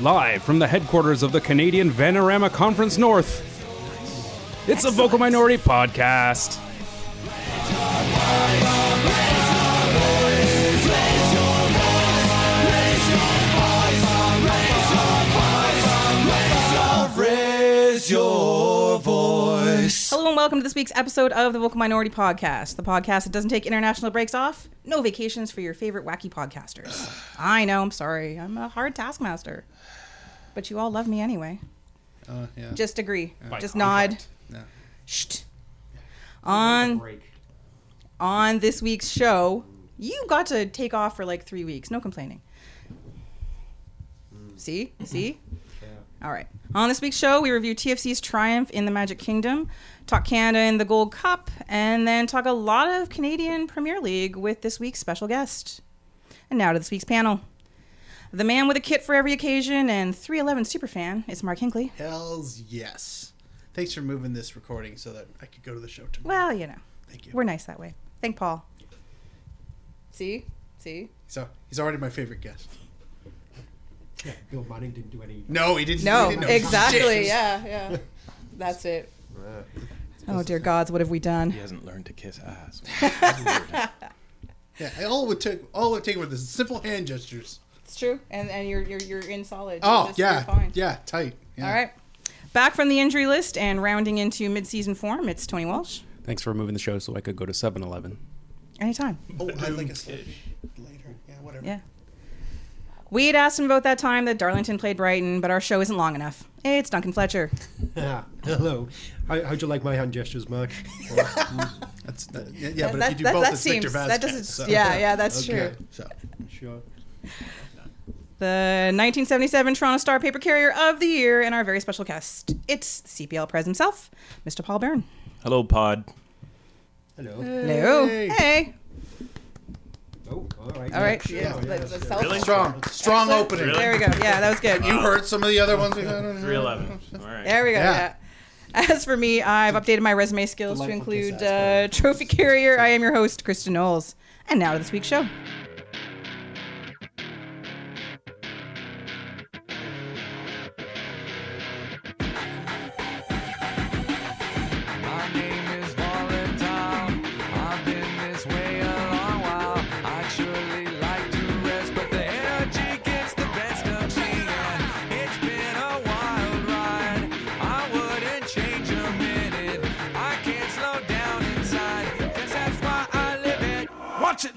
Live from the headquarters of the Canadian Vanarama Conference North, it's a Vocal Minority Podcast. Hello and welcome to this week's episode of the Vocal Minority Podcast, the podcast that doesn't take international breaks off, no vacations for your favorite wacky podcasters. I know, I'm sorry, I'm a hard taskmaster, but you all love me anyway. Uh, yeah. Just agree, By just nod. No. Shh. On on this week's show, you got to take off for like three weeks. No complaining. See, see. All right. On this week's show, we review TFC's triumph in the Magic Kingdom, talk Canada in the Gold Cup, and then talk a lot of Canadian Premier League with this week's special guest. And now to this week's panel. The man with a kit for every occasion and 311 superfan is Mark Hinkley. Hells yes. Thanks for moving this recording so that I could go to the show tomorrow. Well, you know, Thank you. we're nice that way. Thank Paul. See? See? So he's already my favorite guest. Yeah, Bill Manning didn't do any. No, he didn't. No, he didn't exactly. Yeah, yeah. That's it. Oh dear gods, what have we done? He hasn't learned to kiss ass. Yeah, all it would take, all it would take were the simple hand gestures. It's true, and and you're you're you're in solid. Oh just- yeah, fine. yeah, tight. Yeah. All right. Back from the injury list and rounding into mid-season form, it's Tony Walsh. Thanks for moving the show so I could go to 7 Eleven. Anytime. Oh, I'd like a slight later. Yeah, whatever. Yeah. We had asked him about that time that Darlington played Brighton, but our show isn't long enough. It's Duncan Fletcher. Ah, hello. How, how'd you like my hand gestures, Mark? That's that, yeah, yeah, but that, if you do that, both, that it's seems Victor Vasquez. that doesn't. so. Yeah, yeah, that's Okay. true. So sure. The 1977 Toronto Star Paper Carrier of the Year and our very special guest. It's the CPL Pres himself, Mr. Paul Beirne. Hello, Pod. Hello. Hello. Hey. Hey. Oh, all right. All right. Yeah, Yeah, yeah, let's sure. help. strong, strong opening. There we go. Yeah, that was good. You heard some of the other ones we had. on here? 311. All right. There we go. Yeah. Yeah. As for me, I've updated my resume skills to Delightful include kiss uh, trophy carrier. I am your host, Kristen Knowles. And now to this week's show.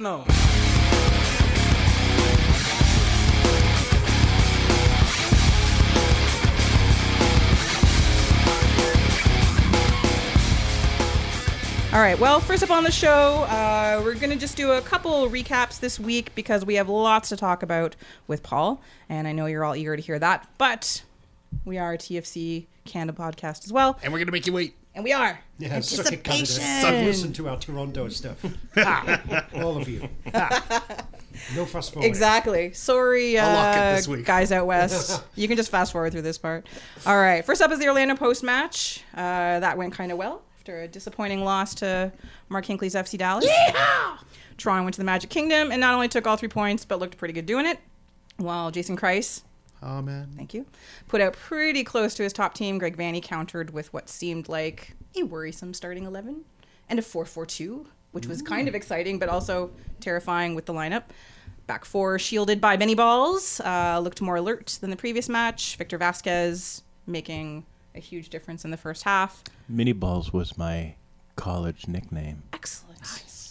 Now. All right. Well, first up on the show, uh, we're going to just do a couple recaps this week because we have lots to talk about with Paul. And I know you're all eager to hear that. But we are a TFC Canada podcast as well. And we're gonna make you wait. And we are. Yeah, suck it, Canada. Anticipation. Listen to our Toronto stuff. All of you. No fast forward. Exactly. Sorry, I'll lock it uh, guys out west. you can just fast forward through this part. All right. First up is the Orlando Post match. Uh, that went kind of well after a disappointing loss to Mark Hinkley's FC Dallas. Toronto went to the Magic Kingdom and not only took all three points, but looked pretty good doing it. While Jason Kreis, Oh man. thank you, put out pretty close to his top team. Greg Vanney countered with what seemed like a worrisome starting 11 and a 4 4 2, which was kind of exciting, but also terrifying with the lineup. Back four, shielded by Benny Balls, uh, looked more alert than the previous match. Victor Vasquez making a huge difference in the first half. Mini Balls was my college nickname. Excellent.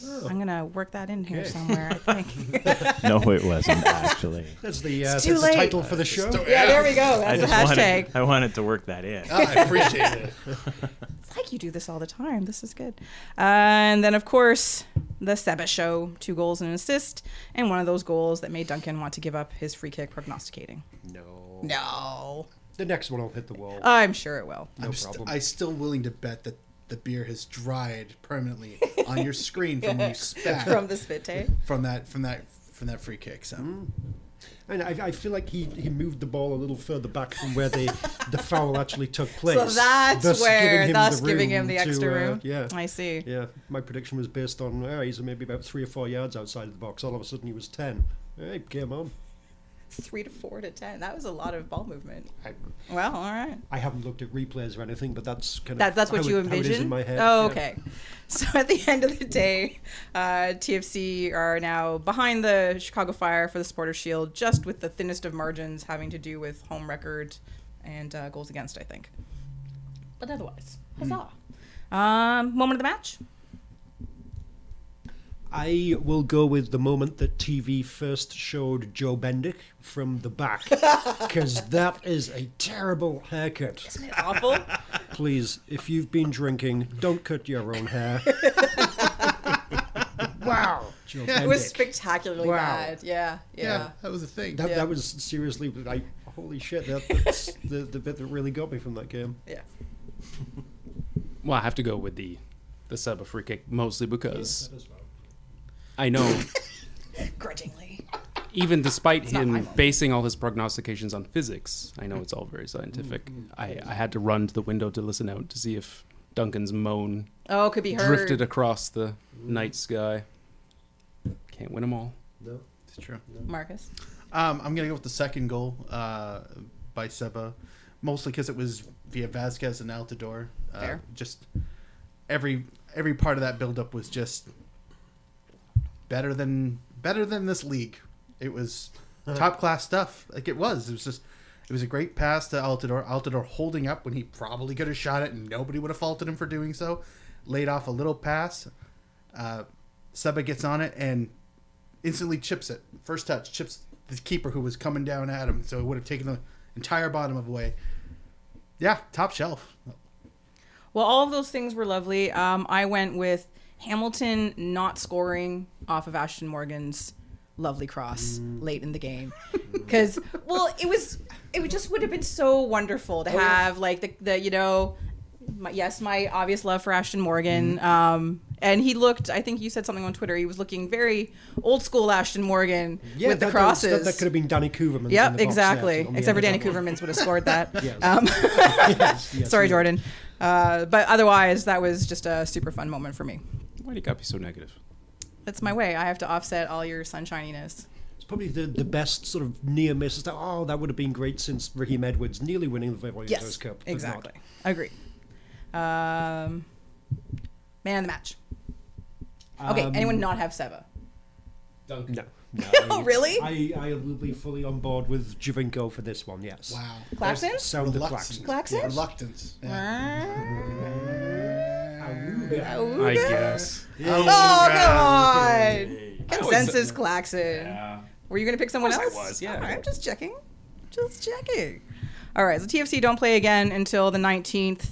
I'm going to work that in here somewhere, I think. No, it wasn't actually. That's the, uh, that's the title for the show. yeah, there we go. That's the hashtag. wanted, I wanted to work that in. Ah, I appreciate it. It's like you do this all the time. This is good. Uh, and then, of course, the Seba show two goals and an assist, and one of those goals that made Duncan want to give up his free kick prognosticating. No. No. The next one will hit the wall. I'm sure it will. No I'm st- problem. I still willing to bet that the beer has dried permanently on your screen from when you spat From the spit take. from that from that from that free kick. So And I, I feel like he, he moved the ball a little further back from where the, the foul actually took place. So that's thus where, giving him thus the giving him room the to, extra uh, room. yeah. I see. Yeah, my prediction was based on uh, he's maybe about three or four yards outside of the box. All of a sudden he was ten. Hey, game on. Three to four to ten. That was a lot of ball movement. I, Well, all right. I haven't looked at replays or anything, but that's kind of that's what how you it, how it envision. in my head. Oh, yeah. okay. So at the end of the day, uh, TFC are now behind the Chicago Fire for the Supporter Shield, just with the thinnest of margins, having to do with home record and uh, goals against. I think. But otherwise, huzzah! Um, moment of the match. I will go with the moment that TV first showed Joe Bendik from the back, because that is a terrible haircut. Isn't it awful? Please, if you've been drinking, don't cut your own hair. wow, Joe it was spectacularly Wow. bad. Yeah, Yeah, yeah. that was a thing. That, Yeah. that was seriously like holy shit. That, that's the the bit that really got me from that game. yeah. Well, I have to go with the the Seba free kick mostly because I know Grudgingly. even despite not my him basing all his prognostications on physics, I know it's all very scientific. I, I had to run to the window to listen out to see if Duncan's moan Oh, could be heard. drifted across the night sky. Can't win them all. No. It's true. Marcus. Um, I'm gonna go with the second goal uh, by Seba, mostly because it was via Vasquez and Altidore. Uh, Fair. Just every every part of that buildup was just better than better than this league. It was top class stuff. Like it was. It was just. It was a great pass to Altidore. Altidore holding up when he probably could have shot it, and nobody would have faulted him for doing so. Laid off a little pass. Uh, Seba gets on it and instantly chips it. First touch, chips the keeper who was coming down at him. So it would have taken the entire bottom of away. Yeah, top shelf. Well, all of those things were lovely. Um, I went with Hamilton not scoring off of Ashton Morgan's lovely cross late in the game because well it was it would just would have been so wonderful to have like the, the you know my, yes my obvious love for Ashton Morgan um and he looked I think you said something on Twitter he was looking very old school Ashton Morgan Yeah, with the that- that- crosses That, that could have been Danny the Yep, box, exactly. yeah, Except for Danny of that one. Koevermans would have scored that. Yes. Um, Yes, yes, sorry, Jordan. Uh, but otherwise, that was just a super fun moment for me. Why do you got to be so negative? That's my way. I have to offset all your sunshininess. It's probably the, the best sort of near miss. Is that, oh, that would have been great since Raheem Edwards nearly winning the Voyageurs Yes, Cup. but not. exactly. Agreed. Um, man of the match. Okay, Um, anyone not have Seba? No. no Oh, really? I, I will be fully on board with Giovinco for this one, yes. Wow. Claxon? Sound the Reluctance. klaxon. Claxon? Reluctance. Yeah. Oh, I guess. come on! Consensus Claxon. Were you going to pick someone else? I was, yeah. All right, I'm just checking. Just checking. All right, so TFC don't play again until the 19th.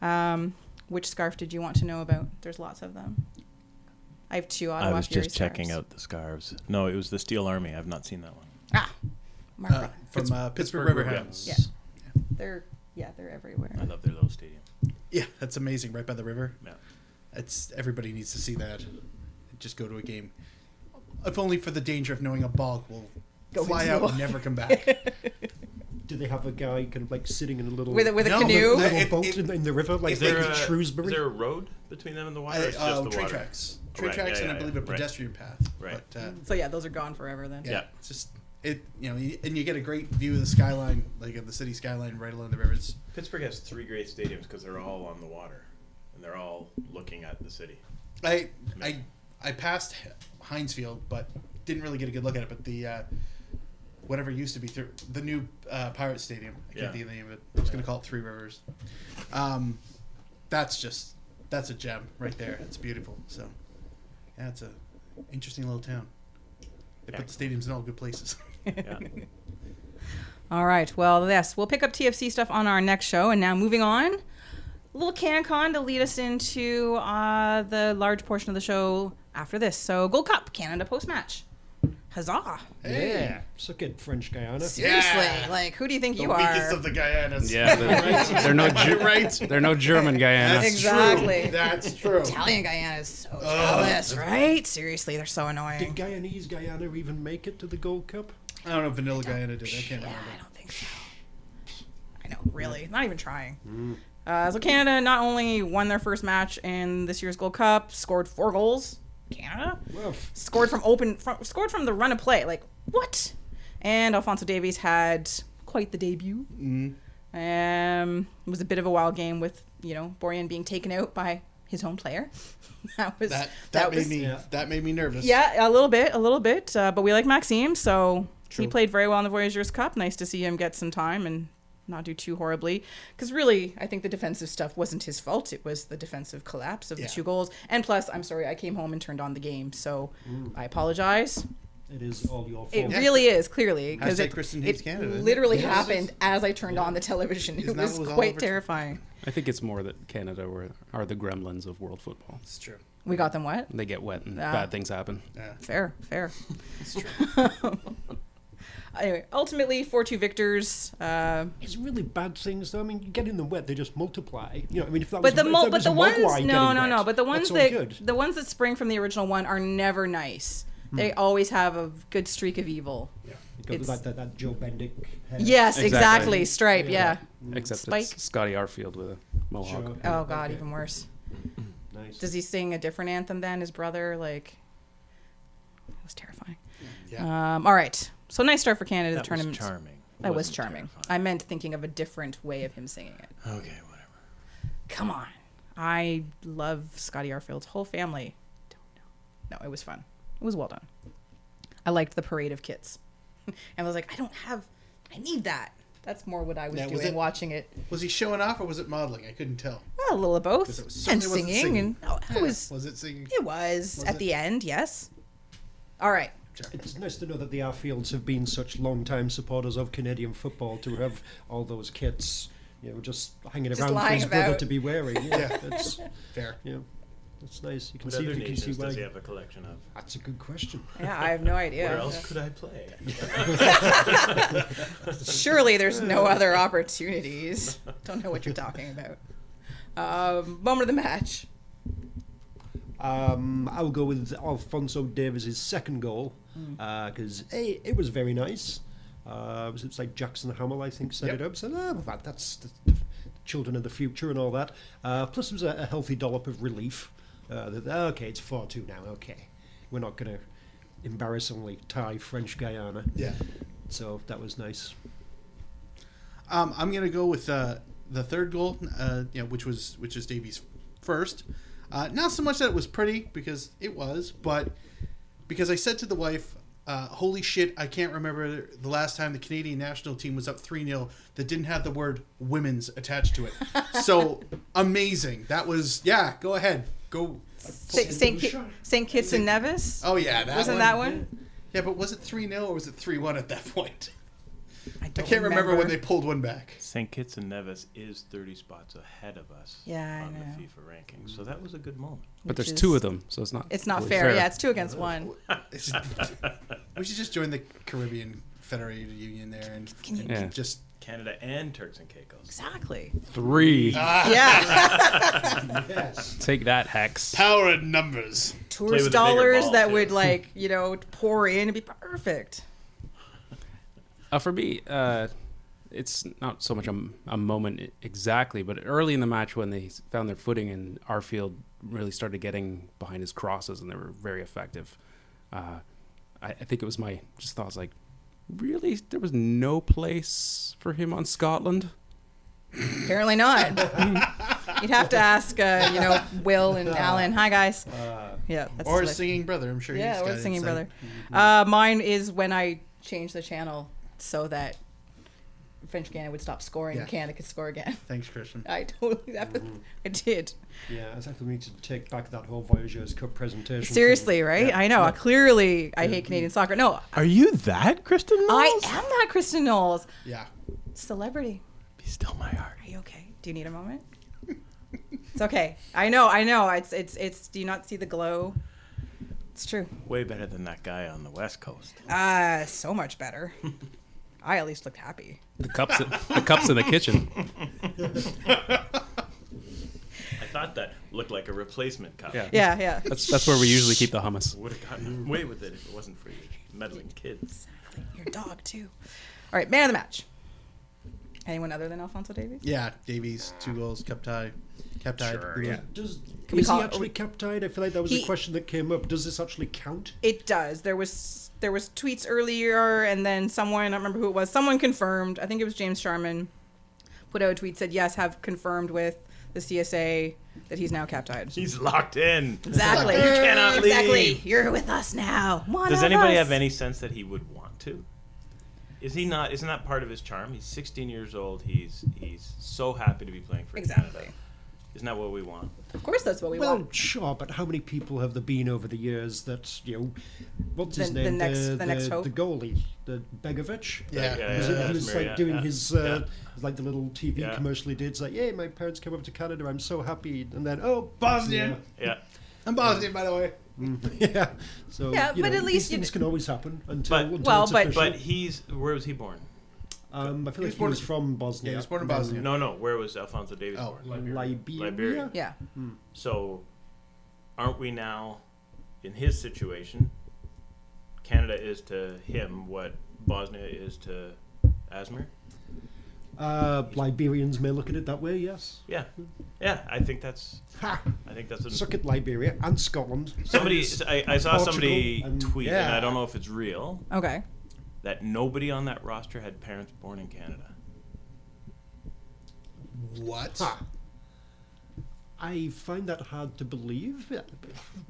Um, which scarf did you want to know about? There's lots of them. I have two Ottawa I was Fury just checking out the scarves. No, it was the Steel Army. I've not seen that one. Ah, Mark Uh, from uh, Pittsburgh, Pittsburgh Riverhounds. Yeah. They're yeah, they're everywhere. I love their little stadium. Yeah, that's amazing. Right by the river. Yeah. It's everybody needs to see that. Just go to a game, if only for the danger of knowing a ball will Go fly out and never come back. Do they have a guy kind of like sitting in a little With a, with a No, canoe. but- little It- boat it- in, the- in the river, like is there a- Shrewsbury? Is there a road between them and the water? Uh, it's just uh, the train water? tracks, train Right, tracks, yeah, and I yeah, believe a yeah, right. pedestrian path. Right. But uh, so yeah, those are gone forever then. yeah, Yeah. it's just it. You know, and you get a great view of the skyline, like of the city skyline, right along the river. It's Pittsburgh has three great stadiums because they're all on the water, and they're all looking at the city. I I I passed Heinz Field, but didn't really get a good look at it. But the uh, whatever used to be through the new uh, Pirate Stadium, I can't Yeah. think of the name of it. I was going to call it Three Rivers. Um, that's just that's a gem right there. It's beautiful. So yeah, it's a interesting little town. They put the stadiums in all good places. Yeah. All right. Well, yes, we'll pick up TFC stuff on our next show. And now moving on, a little CanCon to lead us into uh, the large portion of the show after this. So, Gold Cup, Canada post match. Huzzah! Yeah, suck it, French Guiana. Seriously, Yeah. like who do you think the you weakest are? of the Guyanas. Yeah, they're, they're no Ge- right. they're no German Guyanas. That's Exactly. True. That's true. Italian Guyana is so jealous, right? Seriously, they're so annoying. Did. Guyanese Guyana even make it to the Gold Cup? I don't know if Vanilla Guyana did. I can't Yeah, remember. I don't think so. I know, really, not even trying. Uh, so Canada not only won their first match in this year's Gold Cup, scored four goals. Canada Well, scored from open, from, scored from the run of play. Like what? And Alfonso Davies had quite the debut. Mm. Um, it was a bit of a wild game with you know Borjan being taken out by his own player. that was That that, made was, me Yeah. that made me nervous. yeah, a little bit, a little bit. Uh, but we like Maxime, so he played very well in the Voyageurs Cup. Nice to see him get some time and not do too horribly. Because really, I think the defensive stuff wasn't his fault. It was the defensive collapse of Yeah. the two goals. And plus, I'm sorry, I came home and turned on the game, so I apologize. It is all your fault. It really is clearly because Hashtag it, Kristen hates it Canada, isn't it? literally Yes. happened as I turned on the television. Isn't it was was quite terrifying. I think it's more that Canada were, are the gremlins of world football. it's true. We got them wet. They get wet and Ah. bad things happen. Yeah, Fair, fair. it's true. Anyway, ultimately, four two victors. Uh, It's really bad things, though. I mean, you get in them wet, they just multiply. You know, I mean, if that but was, the if mo- that but was the ones Mogwai no getting no no but the ones that good. the ones that spring from the original one are never nice. They always have a good streak of evil. Yeah. it's- like that, that Joe Bendik. hair. Yes, Exactly. exactly. Stripe, yeah. Except Spike. it's Scotty Arfield with a mohawk. Sure. Oh god, Okay. even worse. Nice. Does he sing a different anthem than his brother? Like, it was terrifying. Yeah. Um, all right, so nice start for Canada. That the tournament. was charming. That was Wasn't charming. terrifying. I meant thinking of a different way of him singing it. Okay, whatever. Come on, I love Scotty Arfield's whole family. Don't know. No, it was fun. It was well done. I liked the parade of kits, and I was like, I don't have. I need that. That's more what I was Yeah, was doing it- watching it. Was he showing off or was it modeling? I couldn't tell. Well, a little of both, 'Cause it was- and certainly wasn't singing, singing. and oh, it Yeah, was. Was it singing? It was, Was at it? the end. Yes. All right. It's nice to know that the Arfields have been such long-time supporters of Canadian football to have all those kits, you know, just hanging Just around for lying his brother to be wearing. Yeah, Yeah. it's Fair. you know, that's nice. You can What see other you can see nations why. does he have a collection of? That's a good question. Yeah, I have no idea. Where else could I play? Surely there's no other opportunities. Don't know what you're talking about. Um, moment of the match. Um, I'll go with Alfonso Davies' second goal because a it was very nice. Uh, it was, like Jackson Hamill, I think, set Yep. it up. So ah, well, that, that's the, the children of the future and all that. Uh, plus, it was a, a healthy dollop of relief. Uh, that, okay, it's four two now. Okay, we're not going to embarrassingly tie French Guiana. Yeah. So that was nice. Um, I'm gonna go with uh, the third goal, uh, you know, which was which is Davies' first. Uh, not so much that it was pretty because it was, but because I said to the wife, uh, "Holy shit! I can't remember the last time the Canadian national team was up three 0 that didn't have the word women's attached to it." so amazing! That was yeah. Go ahead, go. St. St. Ki- St. Kitts and Nevis. Oh yeah, that Wasn't one. that one? Yeah, but was it three 0 or was it three one at that point? I, I don't can't remember when they pulled one back. St. Kitts and Nevis is 30 spots ahead of us Yeah, I on know. the FIFA rankings. So that was a good moment. But Which there's is- two of them, so it's not. It's not really fair. Yeah, it's two against one. It's- we should just join the Caribbean Federated Union there and, Can you- and Yeah. just Canada and Turks and Caicos. Exactly. three. Yeah. Yes. Take that, Hex. power in numbers. Tourist with bigger dollars ball, that too. would like you know pour in and be perfect. Uh, for me, uh, it's not so much a, a moment exactly, but early in the match when they found their footing and Arfield really started getting behind his crosses and they were very effective. Uh, I, I think it was my just thoughts like, really, there was no place for him on Scotland. Apparently not. You'd have to ask, uh, you know, Will and Alan. Hi guys. Yeah. That's Or like- his singing brother, I'm sure. Yeah, he's or got singing insight. brother. Uh, mine is when I change the channel so that French Canada would stop scoring Yeah. and Canada could score again. Thanks, Kristen. I totally, that, I did. Yeah, I think we need to take back that whole Voyageurs Cup presentation. Seriously, thing. right? Yeah, I know. it's Clearly, I hate Canadian soccer. No, Are you that, Kristen Knowles? I Knowles? am that Kristen Knowles. Yeah. Celebrity. Be still my heart. Are you okay? Do you need a moment? it's okay. I know. I know. It's it's it's. Do you not see the glow? It's true. Way better than that guy on the West Coast. Ah, so much better. I at least looked happy. The cups, the cups in the kitchen. I thought that looked like a replacement cup. Yeah, Yeah, yeah. That's that's where we usually keep the hummus. Would have gotten away with it if it wasn't for you meddling kids. Your dog too. All right, man of the match. Anyone other than Alfonso Davies? Yeah, Davies, two goals, cup tie. kept eyed. Sure, yeah. don't- Does Can we is call he it- actually kept tied? I feel like that was He- a question that came up. Does this actually count? It does. There was there was tweets earlier, and then someone I don't remember who it was. Someone confirmed. I think it was James Sharman. Put out a tweet said yes, have confirmed with the CSA that he's now captied. He's locked in. Exactly. You cannot leave. Exactly. You're with us now. One Does of anybody us. have any sense that he would want to? Is he not? Isn't that part of his charm? He's 16 years old. He's he's so happy to be playing for Exactly. Canada. Isn't that what we want? Of course, that's what we Well, want. Well, sure, but how many people have there been over the years that you know? What's his The- the name? next- the, the next hope? the goalie, the Begovic. Yeah. Yeah, He was, yeah, he was Asmir, like yeah, doing yeah. his uh, Yeah. like the little TV Yeah. commercial he did. It's like, "Yeah, my parents came over to Canada. I'm so happy." And then, oh, Bosnia. Yeah. I'm Bosnian, by the way. yeah. So Yeah, you but know, at least you things d- can always happen until, But- until Well, it's but- But he's where was he born? Um, I feel He like was he born was in- from Bosnia. yeah, he was born in Bosnia. No, no. Where was Alfonso Davies Oh, born? Liberia. Liberia. Yeah. So, aren't we now, in his situation, Canada is to him what Bosnia is to Asmir? Uh, Liberians may look at it that way. Yes. Yeah, yeah. I think that's. Ha! I think that's. A, Suck it, Liberia and Scotland. somebody. I, I saw Portugal somebody tweet, and Yeah. I don't know if it's real, Okay. That nobody on that roster had parents born in Canada. What? Ha. I find that hard to believe.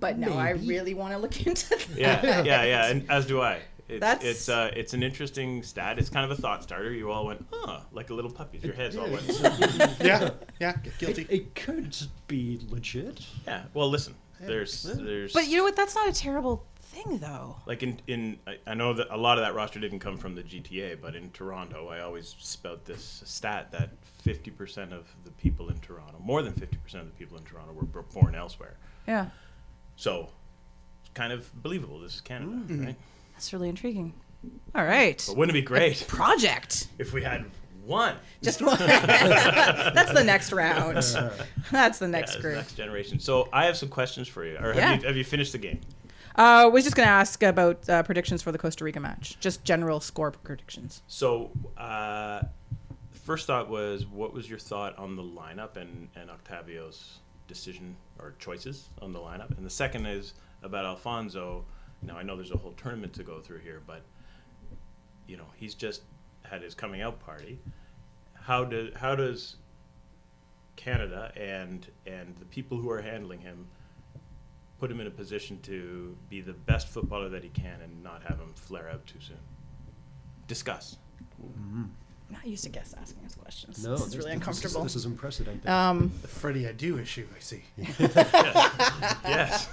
But no, I really want to look into that. Yeah, yeah, yeah, and as do I. It's, That's- it's uh, it's an interesting stat. It's kind of a thought starter. You all went, huh, like a little puppies. Your heads all went. Yeah, yeah, guilty. It, it could be legit. Yeah. Well, listen. There's there's. But you know what? That's not a terrible thing, though. like in in I, I know that a lot of that roster didn't come from the GTA, but in Toronto, I always spout this stat that 50% of the people in Toronto, more than 50% of the people in Toronto, were b- born elsewhere. Yeah. So it's kind of believable. This is Canada, mm. right? That's really intriguing. All right. But wouldn't it be great Project. if we had one? Just one. That's the next round. That's the Yeah, next as the group. next generation. So I have some questions for you. Or have Yeah. you have you finished the game? Uh, I was just going to ask about uh, predictions for the Costa Rica match. Just general score predictions. So, uh, first thought was, what was your thought on the lineup and, and Octavio's decision or choices on the lineup? And the second is about Alfonso. Now, I know there's a whole tournament to go through here, but, you know, he's just had his coming out party. How, do, how does Canada and, and the people who are handling him put him in a position to be the best footballer that he can and not have him flare out too soon? Discuss. I'm not used to guests asking us questions. No, this is really uncomfortable. This is, unprecedented. um, The Freddie Adu issue, I see. yes,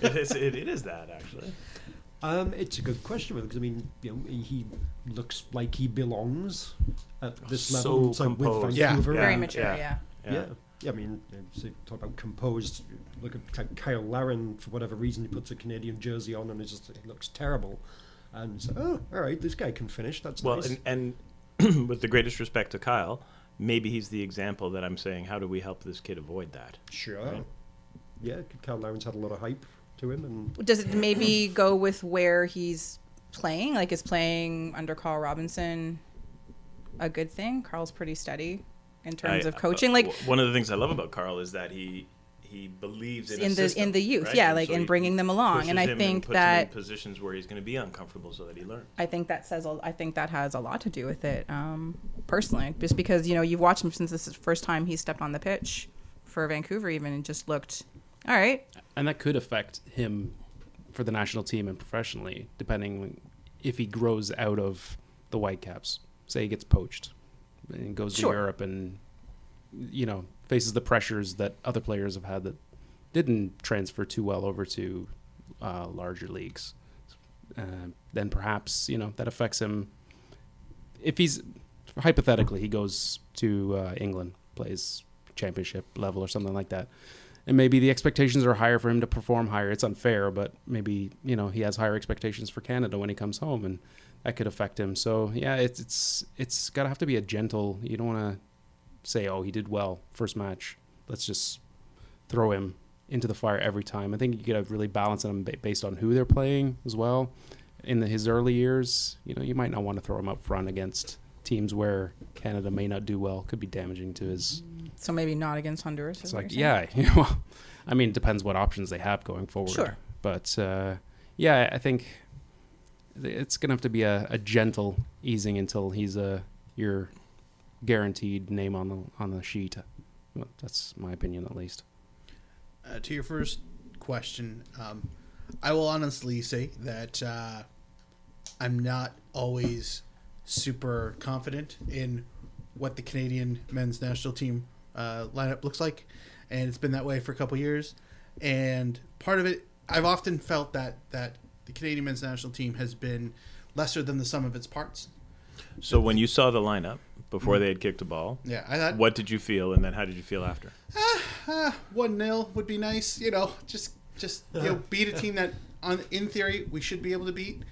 it is. It, it is that actually. Um, it's a good question because I mean, you know, he looks like he belongs at this So level. It's like with composed. Yeah, Vancouver. very Yeah, mature, yeah. yeah. Yeah. Yeah, I mean, so talk about composed. Look at Cyle Larin for whatever reason he puts a Canadian jersey on and it just it looks terrible. And so, oh, all right, this guy can finish. That's Well, nice. and, and with the greatest respect to Kyle, maybe he's the example that I'm saying. How do we help this kid avoid that? sure. Right. Yeah, Cyle Larin's had a lot of hype to him, and Does it maybe go with where he's playing? Like, is playing under Carl Robinson a good thing? Carl's pretty steady in terms I- of coaching. uh, Like, w- one of the things I love about Carl is that he he believes in, a in the system, in the youth, right? yeah, And like so in bringing them along. And I him think puts him that in positions where he's going to be uncomfortable so that he learns. I think that says a- I think that has a lot to do with it. Um, personally, just because you know you've watched him since this is the first time he stepped on the pitch for Vancouver, even and just looked all right. and that could affect him for the national team and professionally, depending if he grows out of the Whitecaps. Say he gets poached and goes Sure. to Europe and you know faces the pressures that other players have had that didn't transfer too well over to uh, larger leagues. Uh, then perhaps you know that affects him. If he's hypothetically he goes to uh, England, plays championship level or something like that and maybe the expectations are higher for him to perform higher. It's unfair, but maybe you know he has higher expectations for Canada when he comes home, and that could affect him. So yeah, it's it's it's got to have to be a gentle. You don't want to say, oh, he did well first match. Let's just throw him into the fire every time. I think you got to really balance them based on who they're playing as well. In the, his early years, you know, you might not want to throw him up front against teams where Canada may not do well. Could be damaging to his So maybe not against Honduras. It's like, yeah, you know, I mean, it depends what options they have going forward. Sure. But uh, yeah, I think it's gonna have to be a, a gentle easing until he's a your guaranteed name on the on the sheet. Well, that's my opinion, at least. Uh, to your first question, um, I will honestly say that uh, I'm not always super confident in what the Canadian men's national team uh, lineup looks like, and it's been that way for a couple years. And part of it, I've often felt that that the Canadian men's national team has been lesser than the sum of its parts. So when you saw the lineup before mm. they had kicked a ball, Yeah, I thought what did you feel, and then how did you feel after? Ah, ah, one 0 would be nice. You know, just just you know, beat a team that, on in theory, we should be able to beat,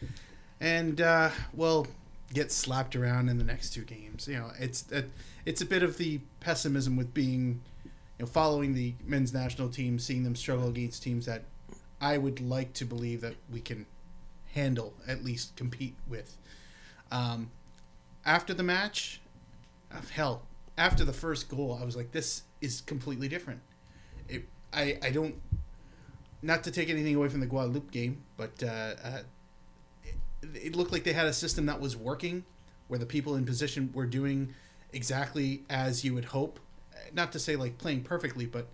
and uh, well, get slapped around in the next two games. You know, it's it, it's a bit of the pessimism with being, you know, following the men's national team, seeing them struggle against teams that I would like to believe that we can handle, at least compete with. Um, after the match, uh, hell, after the first goal, I was like, this is completely different. It, I, I don't, not to take anything away from the Guadeloupe game, but uh, uh, it, it looked like they had a system that was working, where the people in position were doing exactly as you would hope. Not to say like playing perfectly, but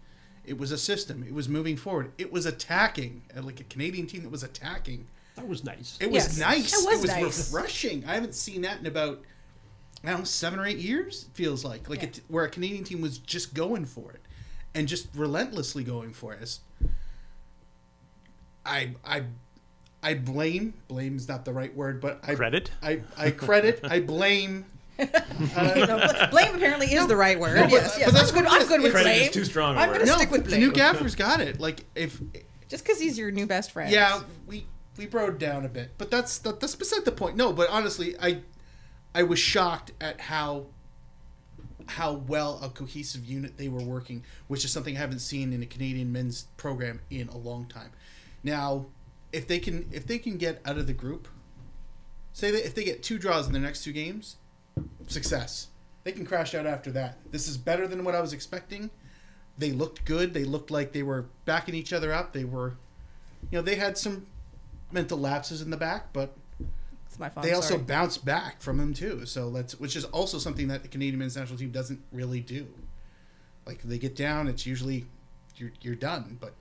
it was a system. It was moving forward. It was attacking, uh, like a Canadian team that was attacking. That was nice. It was Yes, nice. it was nice. refreshing. I haven't seen that in about I don't know seven or eight years. It feels like like Yeah. it, where a Canadian team was just going for it and just relentlessly going for it. I I I blame blame's not the right word, but I Credit? I I credit I blame. Uh, you know, blame apparently is the right word. but- yes, but yes. that's I'm good. I'm good with Credit Credit blame. is too strong. I'm word. gonna No, stick with the new blame. gaffer's got it. Like if Just because he's your new best friend. Yeah, we we broed down a bit, but that's that, that's beside the point. No, but honestly, I I was shocked at how how well a cohesive unit they were working, which is something I haven't seen in a Canadian men's program in a long time. Now, if they can if they can get out of the group, say that if they get two draws in their next two games, success. They can crash out after that. This is better than what I was expecting. They looked good. They looked like they were backing each other up. They were you know, they had some mental lapses in the back, but It's my fault. they also sorry. bounced back from them too. So that's which is also something that the Canadian men's national team doesn't really do. Like they get down, it's usually you're you're done. But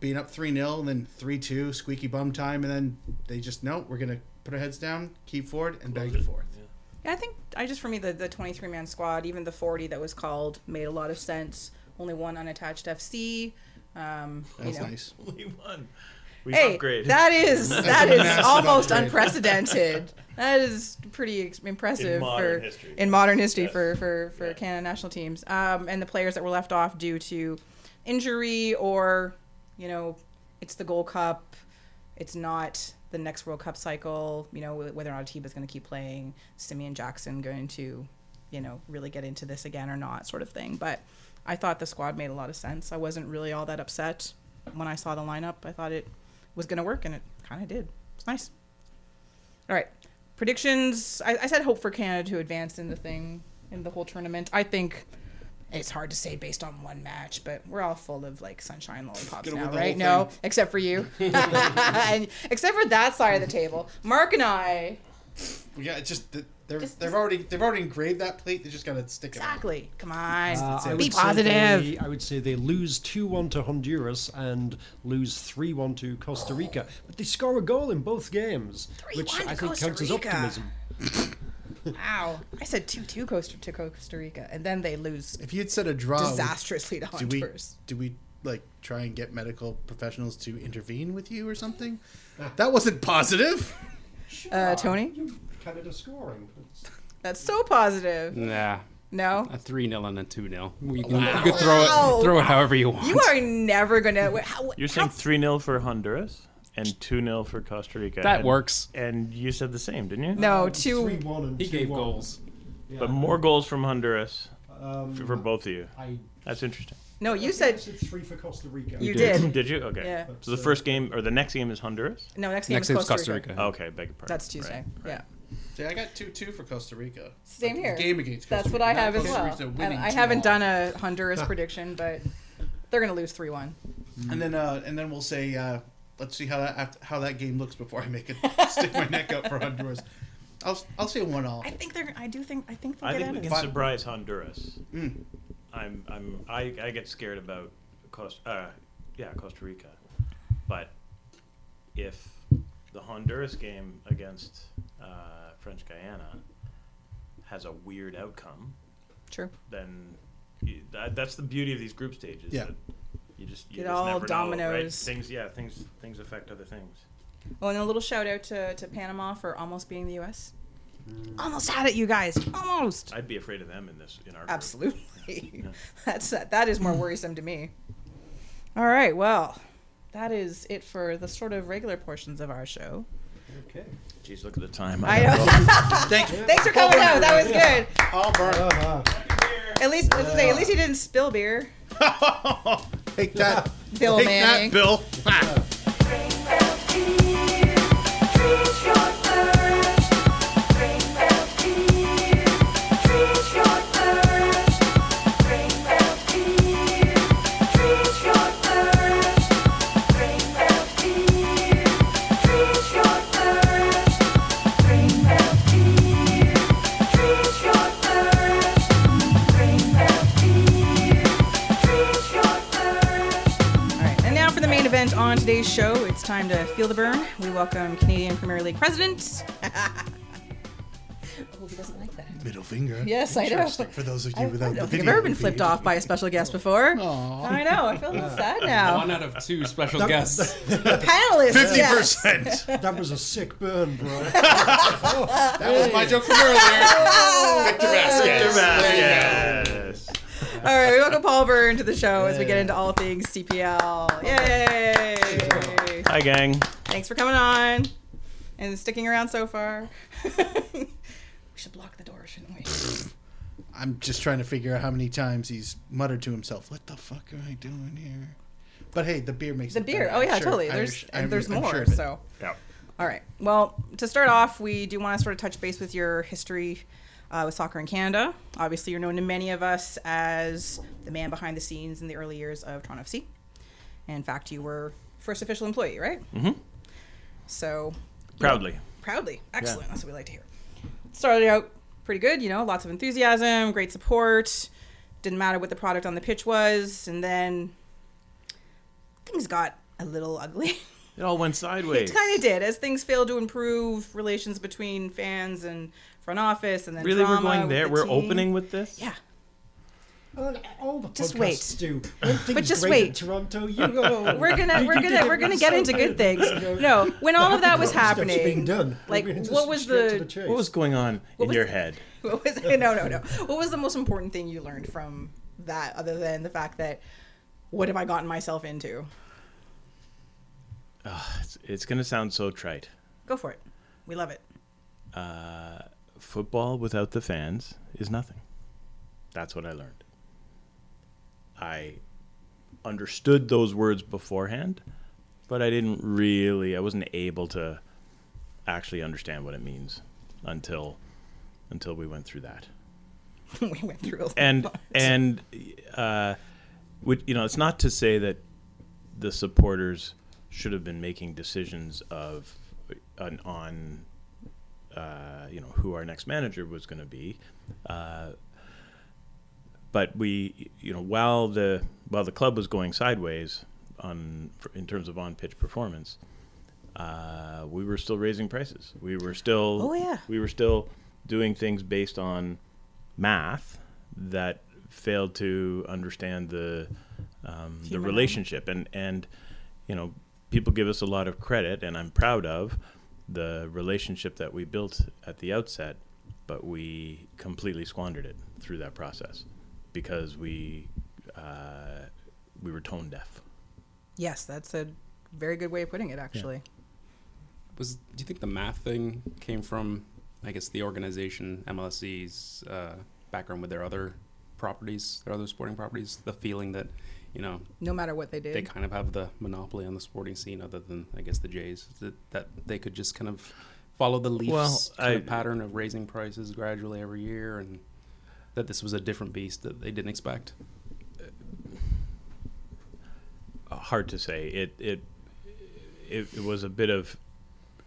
being up three 0 then three two, squeaky bum time, and then they just no, we're gonna put our heads down, keep forward, and bag it forth. Yeah, I think I just for me the the 23 man squad, even the 40 that was called, made a lot of sense. Only one unattached FC. Um, you That's know. nice. We won. We Hey, upgraded. that is that is almost upgrade. unprecedented. That is pretty ex- impressive In modern for history. in modern history Yes. for for for Yeah. Canada national teams. Um, and the players that were left off due to injury or you know it's the Gold Cup, it's not the next World Cup cycle. You know whether or not a is going to keep playing. Simeon Jackson going to you know really get into this again or not, sort of thing. But I thought the squad made a lot of sense. I wasn't really all that upset when I saw the lineup. I thought it was going to work, and it kind of did. It's nice. All right, predictions. I, I said hope for Canada to advance in the thing in the whole tournament. I think it's hard to say based on one match, but we're all full of like sunshine lollipops now, right? No, except for you, and except for that side of the table. Mark and I. Yeah, it's just that they're Just- they've already they've already engraved that plate. They just gotta stick it. on. Exactly. Come on. Uh, Be positive. they- I would say they lose 2 1 to Honduras and lose 3 1 to Costa Rica. But they score a goal in both games, 3-1 which to I think Costa counts as optimism. Wow. I said 2 2 Costa to Costa Rica, and then they lose If you had said a draw, disastrously to do we Honduras. do we like try and get medical professionals to intervene with you or something? That wasn't positive. Uh, Tony? You Canada scoring. That's so positive. Nah, No? a three 0 and a two 0 You can, Wow. you can throw Wow. it throw it however you want. You are never going to. How, You're saying 3 0 for Honduras and 2 0 for Costa Rica. that and, works. And you said the same, didn't you? No, Um, two. 3-1 and He gave 2-1. goals. Yeah. But more goals from Honduras Um, for, for both of you. I, That's interesting. No, you I said. said 3 for Costa Rica. You did. Did you? Okay. Yeah. So the first game or the next game is Honduras? No, next game Next is game's Costa, Costa Rica. Rica. Okay, beg your pardon. That's Tuesday. Right, right. Yeah. See, I got two two for Costa Rica. Same here. Game against Costa That's what I not have as Costa well. Rica And winning I haven't done a Honduras prediction, but they're gonna lose three one. And then uh, and then we'll say uh, let's see how that aft- how that game looks before I make it stick my neck out for Honduras. I'll I'll say one all. I think they're. I do think. I think they'll I get think we can it. Surprise Honduras. Mm. I'm, I'm, I, I get scared about Costa, uh, yeah, Costa Rica. But if the Honduras game against uh, French Guiana has a weird outcome, True. then you, that, that's the beauty of these group stages. Yeah. that You just you Get just all never know, right? dominoes. Things, yeah, things, things affect other things. Oh, and a little shout out to, to Panama for almost being the U.S. Almost had it, you guys. Almost. I'd be afraid of them in this in our group. Absolutely. That's that is more worrisome to me. All right. Well, that is it for the sort of regular portions of our show. Okay. Jeez, look at the time. I gotta know. go. Thank you. Thanks for coming out. That was good. All Uh-huh. At least, as I at least he didn't spill beer. Take that, Bill Take Manning. that, Bill. All on today's show. It's time to feel the burn. We welcome Canadian Premier League President. oh, he doesn't like that. Middle finger. Yes, I know. For those of you I, I without don't the think video, I've ever been flipped off by a special guest before. Aw. I know. I feel a little sad now. One out of two special guests. The panelists. Fifty yes. percent. That was a sick burn, bro. That was my joke from earlier. Victor Vasquez. Yes. All right, we welcome Paul Beirne to the show as we get into all things CPL. Yay! Hi, gang. Thanks for coming on and sticking around so far. we should block the door, shouldn't we? I'm just trying to figure out how many times he's muttered to himself, "What the fuck am I doing here?" But hey, the beer makes The it beer. better. Oh yeah, sure. totally. I'm There's I'm- there's I'm more. sure so Yeah. all right. Well, to start off, we do want to sort of touch base with your history uh, with soccer in Canada. Obviously, you're known to many of us as the man behind the scenes in the early years of Toronto FC. In fact, you were first official employee, right? Mm-hmm. So Proudly. proudly, excellent. That's what we like to hear. Started out pretty good, you know, lots of enthusiasm, great support. Didn't matter what the product on the pitch was, and then things got a little ugly. It all went sideways. It kind of did as things failed to improve relations between fans and front office, and then Really, we're going there. the We're team. opening with this. Yeah, All, all the Just wait. do. When things just wait. Toronto, you go. we're gonna we're gonna we're gonna get the into good same things. way. You go, No, when all of that was happening, being done. like, what was straight to the- What was going on What in was your head? What was no no no? What was the most important thing you learned from that, other than the fact that what have I gotten myself into? It's, it's going to sound so trite. Go for it. We love it. Uh, football without the fans is nothing. That's what I learned. I understood those words beforehand, but I didn't really. I wasn't able to actually understand what it means until until we went through that. we went through a and lot. and uh, which, you know, it's not to say that the supporters should have been making decisions of on, on uh, you know who our next manager was going to be. Uh, but we, you know, while the while the club was going sideways on in terms of on pitch performance, uh, we were still raising prices. We were still Oh, yeah. we were still doing things based on math that failed to understand the um, the relationship and and you know people give us a lot of credit and I'm proud of the relationship that we built at the outset but we completely squandered it through that process because we uh, we were tone deaf yes, that's a very good way of putting it. Actually, Was do you think the math thing came from, I guess, the organization MLSE's uh, background with their other properties, their other sporting properties? The feeling that, you know, no matter what they did, they kind of have the monopoly on the sporting scene, other than I guess the Jays, that, that they could just kind of follow the Leafs Well, kind I- of pattern of raising prices gradually every year, and that this was a different beast that they didn't expect? hard to say. It it it, it was a bit of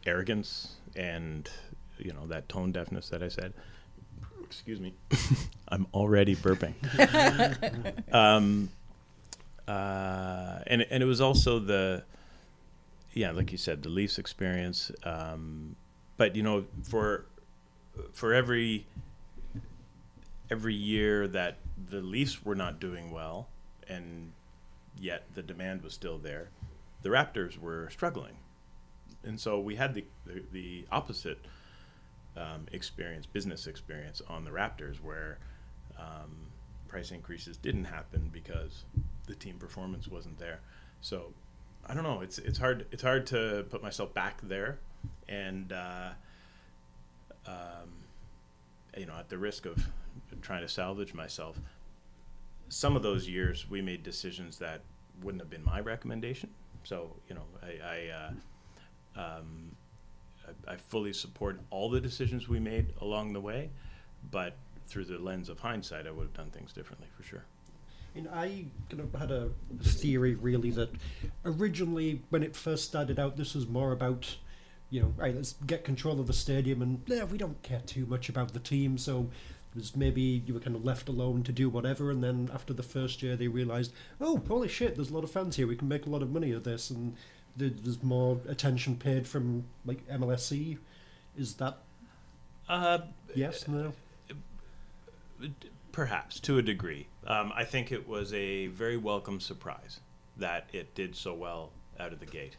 arrogance and you know that tone deafness that I said. Excuse me, I'm already burping. um, uh, and and it was also the yeah, like you said, the Leafs experience. Um, but you know, for for every every year that the Leafs were not doing well, and yet the demand was still there, the Raptors were struggling, and so we had the the, the opposite um, experience, business experience on the Raptors, where um, price increases didn't happen because the team performance wasn't there. So I don't know. It's it's hard it's hard to put myself back there, and uh, um, you know, at the risk of trying to salvage myself, some of those years we made decisions that wouldn't have been my recommendation. So you know, I I, uh, um, I, I fully support all the decisions we made along the way, but through the lens of hindsight, I would have done things differently for sure. And I kind of had a theory really that originally when it first started out, this was more about, you know, right, let's get control of the stadium, and yeah, we don't care too much about the team, so was maybe you were kind of left alone to do whatever, and then after the first year, they realised, oh, holy shit, there's a lot of fans here, we can make a lot of money of this, and there's more attention paid from like MLSE. Is that Uh, yes, no? Perhaps to a degree. Um, I think it was a very welcome surprise that it did so well out of the gate.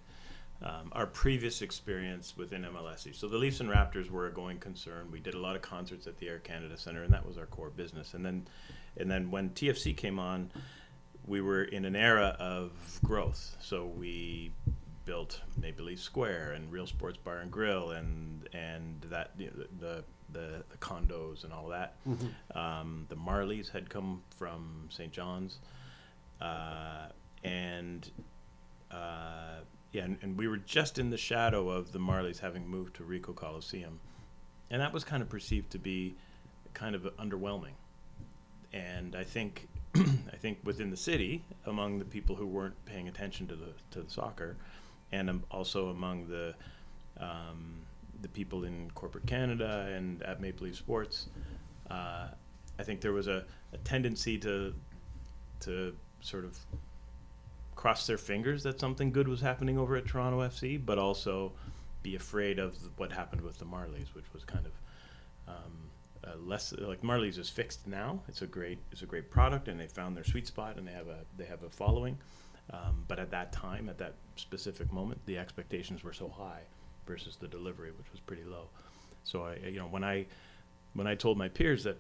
Um, our previous experience within MLSE, so the Leafs and Raptors were a going concern. We did a lot of concerts at the Air Canada Centre, and that was our core business. And then, and then when TFC came on, we were in an era of growth. So we built Maple Leaf Square and Real Sports Bar and Grill, and and that you know, the, the the condos and all that. Um, the Marlies had come from St. John's, uh, and uh, yeah, and, and we were just in the shadow of the Marlies having moved to Ricoh Coliseum, and that was kind of perceived to be kind of underwhelming. And I think, I think within the city, among the people who weren't paying attention to the to the soccer, and um, also among the um, the people in corporate Canada and at Maple Leaf Sports, uh, I think there was a, a tendency to to sort of cross their fingers that something good was happening over at Toronto FC, but also be afraid of what happened with the Marlies, which was kind of um, uh, less like Marlies is fixed now. It's a great it's a great product, and they found their sweet spot, and they have a they have a following. Um, but at that time, at that specific moment, the expectations were so high versus the delivery, which was pretty low. So I, you know, when I when I told my peers that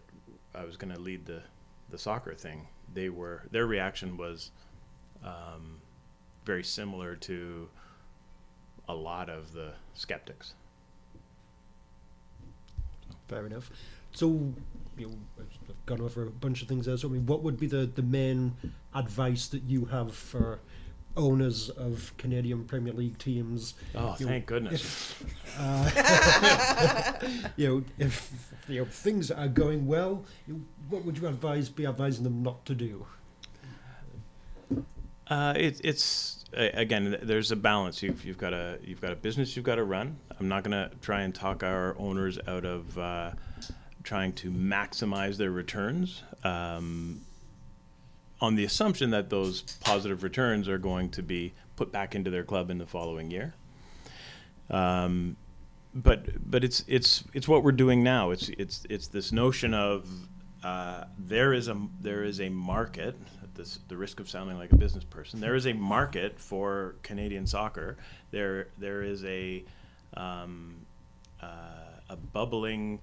I was going to lead the the soccer thing, they were their reaction was um, very similar to a lot of the skeptics. Fair enough. So, you know, I've gone over a bunch of things there. So, I mean, what would be the, the main advice that you have for owners of Canadian Premier League teams? Oh, You know, thank goodness! Uh, you know, if you know things are going well, you, what would you advise be advising them not to do? Uh, it, it's again, there's a balance. You've you've got a you've got a business you've got to run. I'm not going to try and talk our owners out of uh, trying to maximize their returns. Um, on the assumption that those positive returns are going to be put back into their club in the following year. Um, but but it's it's it's what we're doing now. It's it's it's this notion of uh, there is a there is a market. This, the risk of sounding like a business person, there is a market for Canadian soccer. There there is a um, uh, a bubbling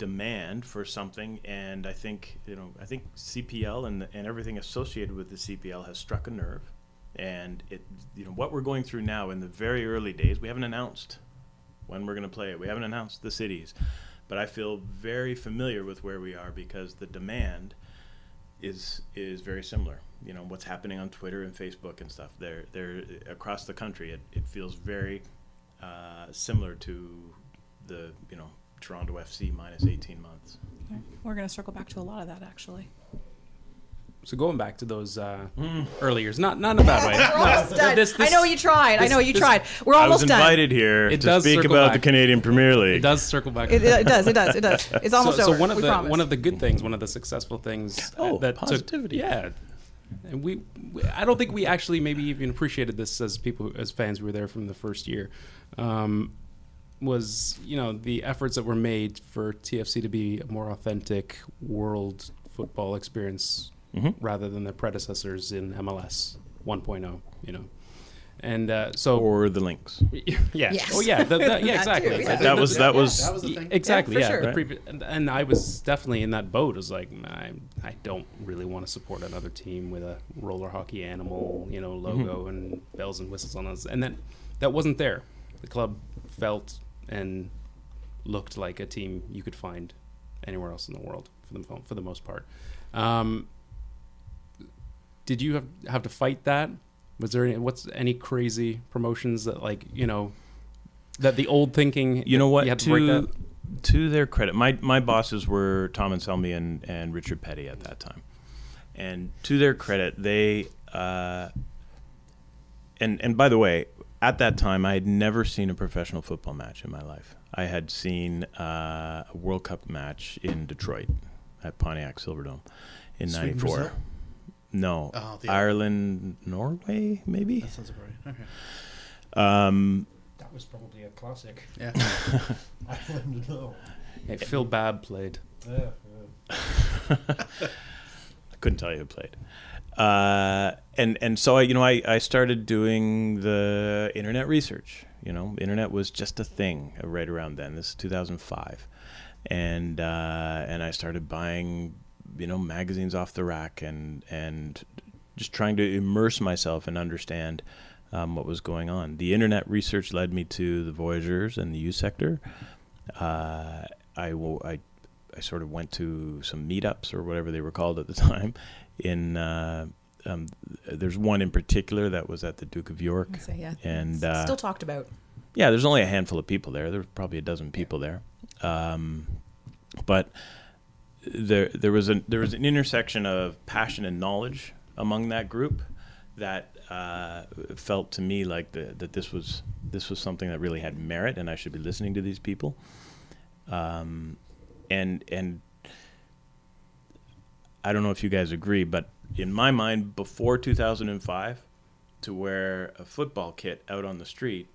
demand for something, and I think you know I think CPL and and everything associated with the CPL has struck a nerve, and it you know what we're going through now in the very early days. We haven't announced when we're going to play it. We haven't announced the cities, but I feel very familiar with where we are because the demand is is very similar. You know what's happening on Twitter and Facebook and stuff. They're they're across the country. It, it feels very uh, similar to the you know Toronto FC minus 18 months. We're going to circle back to a lot of that actually. So going back to those uh, early years, not not in a bad way. We're almost No, done. this- this- I know you tried. I know you this- tried. We're almost done. I was almost done. invited here It to does speak circle about the. Canadian Premier League. It does circle back. It, it does. It does. It does. It's almost so, over. so one of we the promise. one of the good things, one of the successful things uh, Oh, that took- positivity. yeah, and we, we- I don't think we actually maybe even appreciated this as people as fans who were there from the first year. Um, was you know the efforts that were made for TFC to be a more authentic world football experience Mhm. rather than their predecessors in MLS 1.0. You know, and uh, so or the links. yeah, Yes. oh yeah, the, the, yeah, exactly. too, yeah. That was that was That was. Exactly, yeah. sure. the Right. previ- and, and I was definitely in that boat. It was like I, I don't really want to support another team with a roller hockey animal, you know, logo and bells and whistles on us. And that that wasn't there. The club felt and looked like a team you could find anywhere else in the world for the for the most part. Um, did you have have to fight that? Was there any, what's any crazy promotions that like you know that the old thinking You know what? you had to, break to that? to their credit, my my bosses were Tom Anselmi and and Richard Peddie at that time, and to their credit, they uh, and and by the way, at that time, I had never seen a professional football match in my life. I had seen uh, a World Cup match in Detroit at Pontiac Silverdome in Sweden, '94. Brazil? No, Oh, the- Ireland, Norway, maybe. That sounds about right. Okay. Um, That was probably a classic. Yeah. I don't. Hey, Phil Babb played. Yeah, I couldn't tell you who played. Uh, and and so I, you know, I, I started doing the internet research. You know, internet was just a thing right around then. This is 2005, and uh, and I started buying, you know, magazines off the rack and and just trying to immerse myself and understand um, what was going on. The internet research led me to the Voyageurs and the U sector. Uh, I I I sort of went to some meetups or whatever they were called at the time. In uh, um, there's one in particular that was at the Duke of York. So, yeah. And, uh, still talked about. Yeah, there's only a handful of people there. There's probably a dozen people there, um, but there there was a there was an intersection of passion and knowledge among that group that uh, felt to me like the, that this was this was something that really had merit, and I should be listening to these people. Um, and and I don't know if you guys agree, but in my mind, before 2005, to wear a football kit out on the street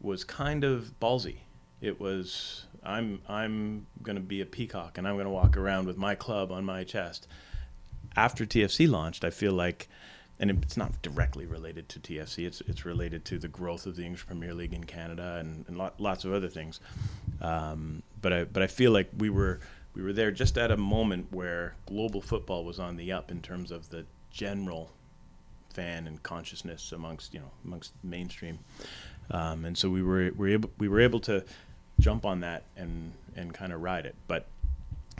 was kind of ballsy. It was I'm I'm going to be a peacock and I'm going to walk around with my club on my chest. After TFC launched, I feel like and it's not directly related to TFC. It's it's related to the growth of the English Premier League in Canada and, and lot, lots of other things. Um, but I but I feel like we were we were there just at a moment where global football was on the up in terms of the general fan and consciousness amongst you know amongst mainstream, um, and so we were we were able we were able to jump on that and and kind of ride it. But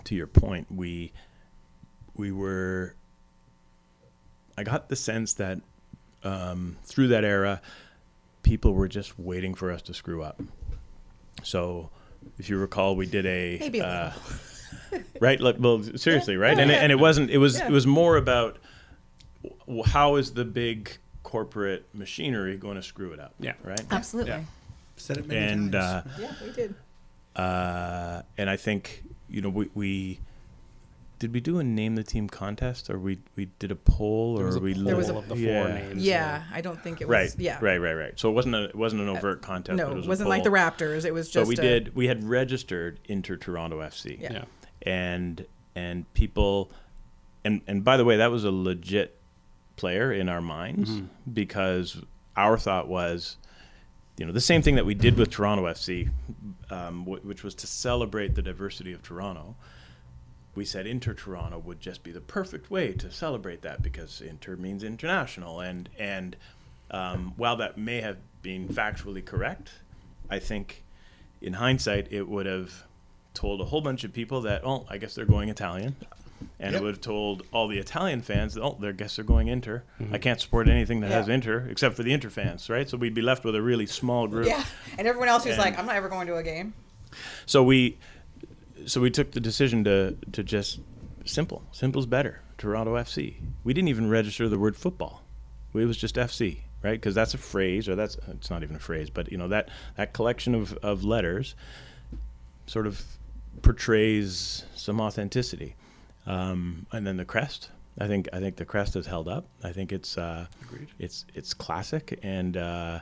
to your point, we we were. I got the sense that um, through that era, people were just waiting for us to screw up. So, if you recall, we did a Maybe a uh, right. Like, well, seriously, right? And it, and it wasn't. It was Yeah. it was more about how is the big corporate machinery going to screw it up? Yeah. Right. Absolutely. Yeah. Said it many And uh, times. Yeah, we did. uh, and I think you know we, we did we do a name the team contest or we we did a poll There or was a we poll There was a- of the yeah. four names. Yeah, I don't think it was. right Yeah. right right right so it wasn't a it wasn't an overt contest No, but it it was a wasn't like the. Raptors. It was just. but we a- did we had registered Inter Toronto FC Yeah. Yeah. And and people and and by the way that was a legit player in our minds Mhm. because our thought was you know the same thing that we did with Toronto FC um, wh- which was to celebrate the diversity of Toronto we said Inter Toronto would just be the perfect way to celebrate that because Inter means international and and um, while that may have been factually correct I think in hindsight it would have told a whole bunch of people that oh I guess they're going Italian and Yep. it would have told all the Italian fans that oh they guess they're going Inter I can't support anything that has Inter except for the Inter fans right so we'd be left with a really small group Yeah, and everyone else who's like, I'm not ever going to a game. So we, so we took the decision to to just simple. Simple's better. Toronto FC. We didn't even register the word football. It was just FC, right? Because that's a phrase, or that's it's not even a phrase, but you know that that collection of of letters sort of portrays some authenticity. Um, and then the crest. I think I think the crest has held up. I think it's uh, it's it's classic and uh,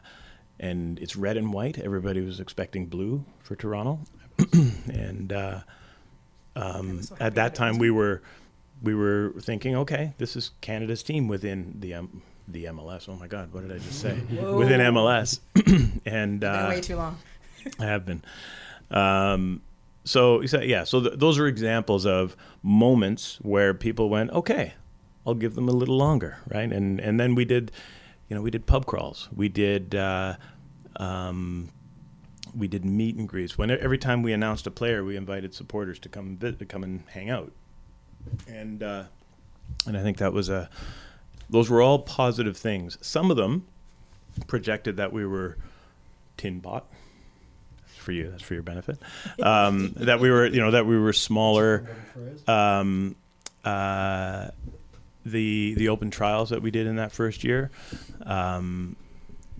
and it's red and white. Everybody was expecting blue for Toronto, and uh, um, at that time we were we were thinking, okay, this is Canada's team within the um, the MLS. Oh my God, what did I just say? within MLS, and Been uh, way too long. I have been. Um, so yeah, so th- those are examples of moments where people went, okay, I'll give them a little longer, right? And and then we did, you know, we did pub crawls, we did. Uh, um, we did meet and greets. When every time we announced a player, we invited supporters to come to come and hang out, and uh, and I think that was a those were all positive things. Some of them projected that we were tin bot for you. That's for your benefit. Um, that we were, you know, that we were smaller. Um, uh, the the open trials that we did in that first year. Um,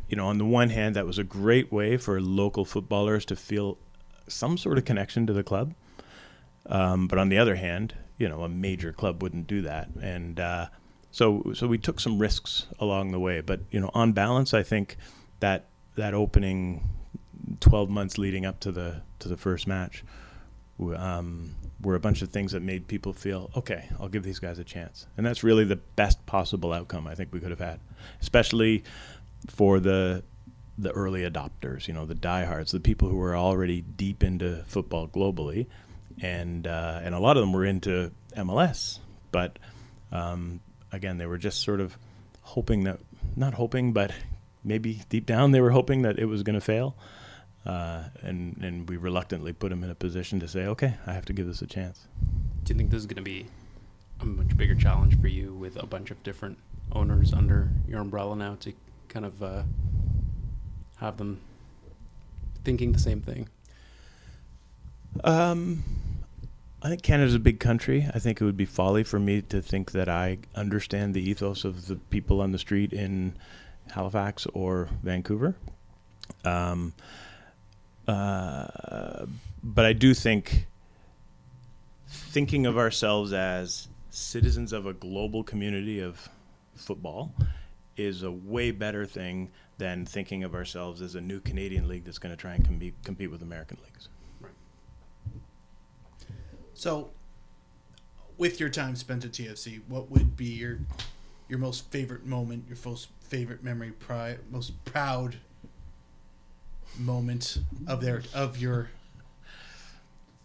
you know, on the one hand, that was a great way for local footballers to feel some sort of connection to the club. Um, but on the other hand, you know, a major club wouldn't do that, and uh, so so we took some risks along the way. But you know, on balance, I think that that opening 12 months leading up to the to the first match um, were a bunch of things that made people feel okay i'll give these guys a chance. And that's really the best possible outcome i think we could have had especially for the the early adopters you know the diehards the people who were already deep into football globally. And uh, and a lot of them were into mls but um, again they were just sort of hoping that not hoping but maybe deep down they were hoping that it was going to fail uh, and and we reluctantly put him in a position to say, okay, I have to give this a chance. Do you think this is going to be a much bigger challenge for you with a bunch of different owners under your umbrella now to kind of uh, have them thinking the same thing? Um, I think Canada's a big country. I think it would be folly for me to think that I understand the ethos of the people on the street in Halifax or Vancouver. Um, uh, but I do think thinking of ourselves as citizens of a global community of football is a way better thing than thinking of ourselves as a new Canadian league that's going to try and compete, compete with American leagues. Right. So, with your time spent at TFC, what would be your your most favorite moment, your most favorite memory, pri- most proud moment of their of your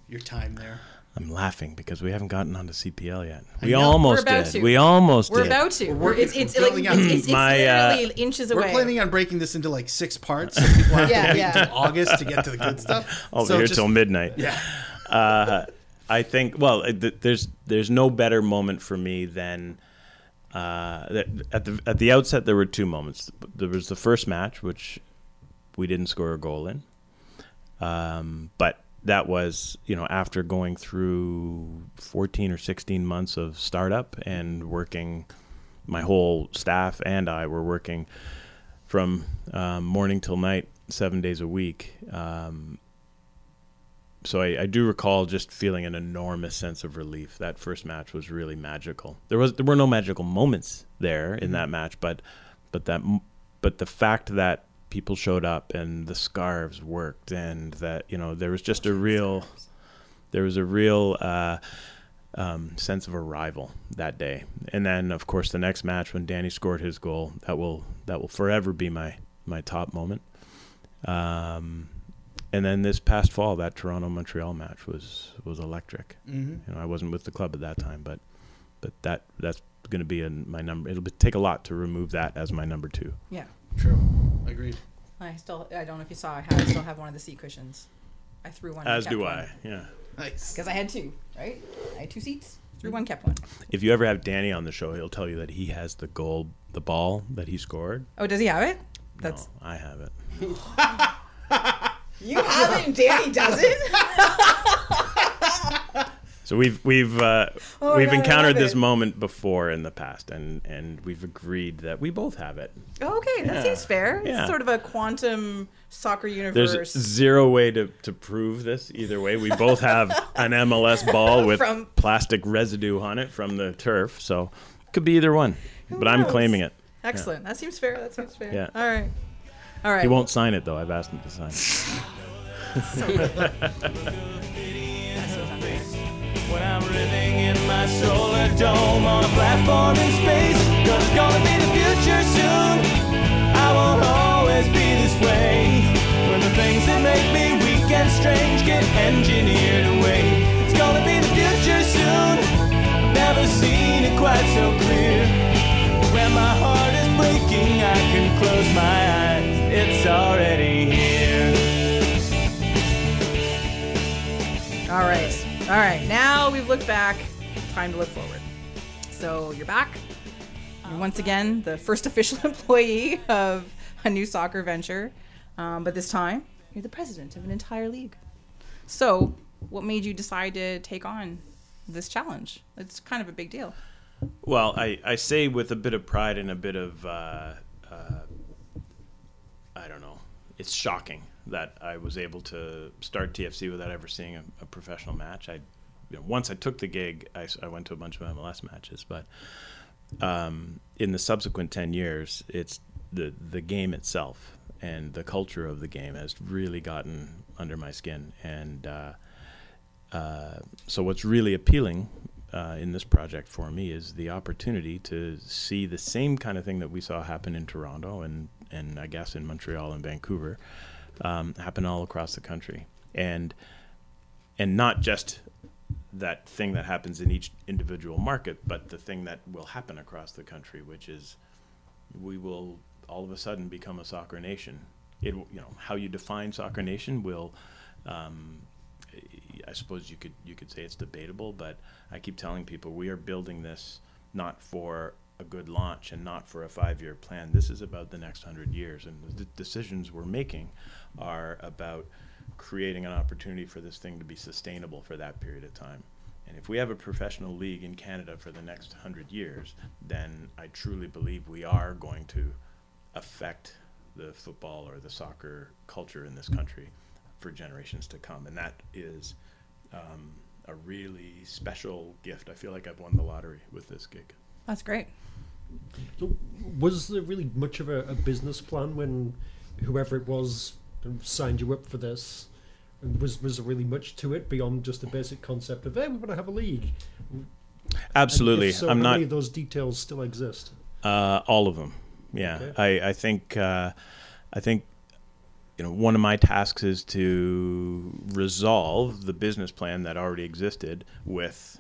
your time there? I'm laughing because we haven't gotten onto CPL yet. We know. almost We're about did. to. We almost. We're did. about to. We're We're working- it's it's like it's, it's, it's My, uh, inches away. We're planning on breaking this into like six parts, so people have Yeah, to wait yeah. until August to get to the good stuff. I'll so here just- till midnight. Yeah. Uh, I think. Well, th- there's there's no better moment for me than uh, at the at the outset there were two moments. There was the first match, which we didn't score a goal in, um, but that was you know after going through 14 or 16 months of startup and working. My whole staff and I were working from um, morning till night, seven days a week. Um, so I, I do recall just feeling an enormous sense of relief. That first match was really magical. There was there were no magical moments there in that match, but but that but the fact that people showed up and the scarves worked and that you know there was just a real there was a real uh, um, sense of arrival that day. And then of course the next match when Danny scored his goal that will that will forever be my my top moment. Um, and then this past fall, that Toronto Montreal match was was electric. Mm-hmm. You know, I wasn't with the club at that time, but but that that's going to be in my number. It'll be, take a lot to remove that as my number two. Yeah. True. Agreed. I still I don't know if you saw I have I still have one of the seat cushions. I threw one. As do I. Yeah. Nice. Because I had two, right? I had two seats. Threw one, kept one. If you ever have Danny on the show, he'll tell you that he has the goal, the ball that he scored. Oh, does he have it? That's no, I have it. You haven't, Danny doesn't. So we've we've uh, Oh, we've God, I encountered this moment before in the past, and and we've agreed that we both have it. okay, that seems fair. Yeah. It's sort of a quantum soccer universe. There's zero way to, to prove this either way. We both have an MLS ball with From- plastic residue on it from the turf, so it could be either one. but I'm claiming it. Excellent. That seems fair. That seems fair. Yeah. All right. All right. He won't sign it though. I've asked him to sign it. solar dome on a platform in space, cause it's gonna be the future soon. I won't always be this way. When the things that make me weak and strange get engineered away, it's gonna be the future soon. Never seen it quite so clear. When my heart is breaking, I can close my eyes. It's already here. All right. All right. Now we've looked back. Time to look forward. So you're back. You're once again the first official employee of a new soccer venture. Um, but this time, you're the president of an entire league. So, what made you decide to take on this challenge? It's kind of a big deal. Well, I, I say with a bit of pride and a bit of, uh, uh, I don't know, it's shocking that I was able to start TFC without ever seeing a, a professional match. I, once I took the gig, I went to a bunch of MLS matches, but um, in the subsequent 10 years, it's the, the game itself and the culture of the game has really gotten under my skin. And uh, uh, so, what's really appealing uh, in this project for me is the opportunity to see the same kind of thing that we saw happen in Toronto and, and I guess in Montreal and Vancouver um, happen all across the country. And and not just that thing that happens in each individual market, but the thing that will happen across the country, which is we will all of a sudden become a soccer nation. It you know how you define soccer nation will. Um, I suppose you could you could say it's debatable, but I keep telling people we are building this not for a good launch and not for a five-year plan. This is about the next hundred years, and the decisions we're making are about creating an opportunity for this thing to be sustainable for that period of time. And if we have a professional league in Canada for the next hundred years, then I truly believe we are going to affect the football or the soccer culture in this country for generations to come. And that is um, a really special gift. I feel like I've won the lottery with this gig. That's great. So was there really much of a, a business plan when whoever it was signed you up for this? And was was there really much to it beyond just the basic concept of hey, we want to have a league? Absolutely. so, I'm how not many of those details still exist? Uh, all of them. Yeah, Okay. I, I think uh, I think you know one of my tasks is to resolve the business plan that already existed with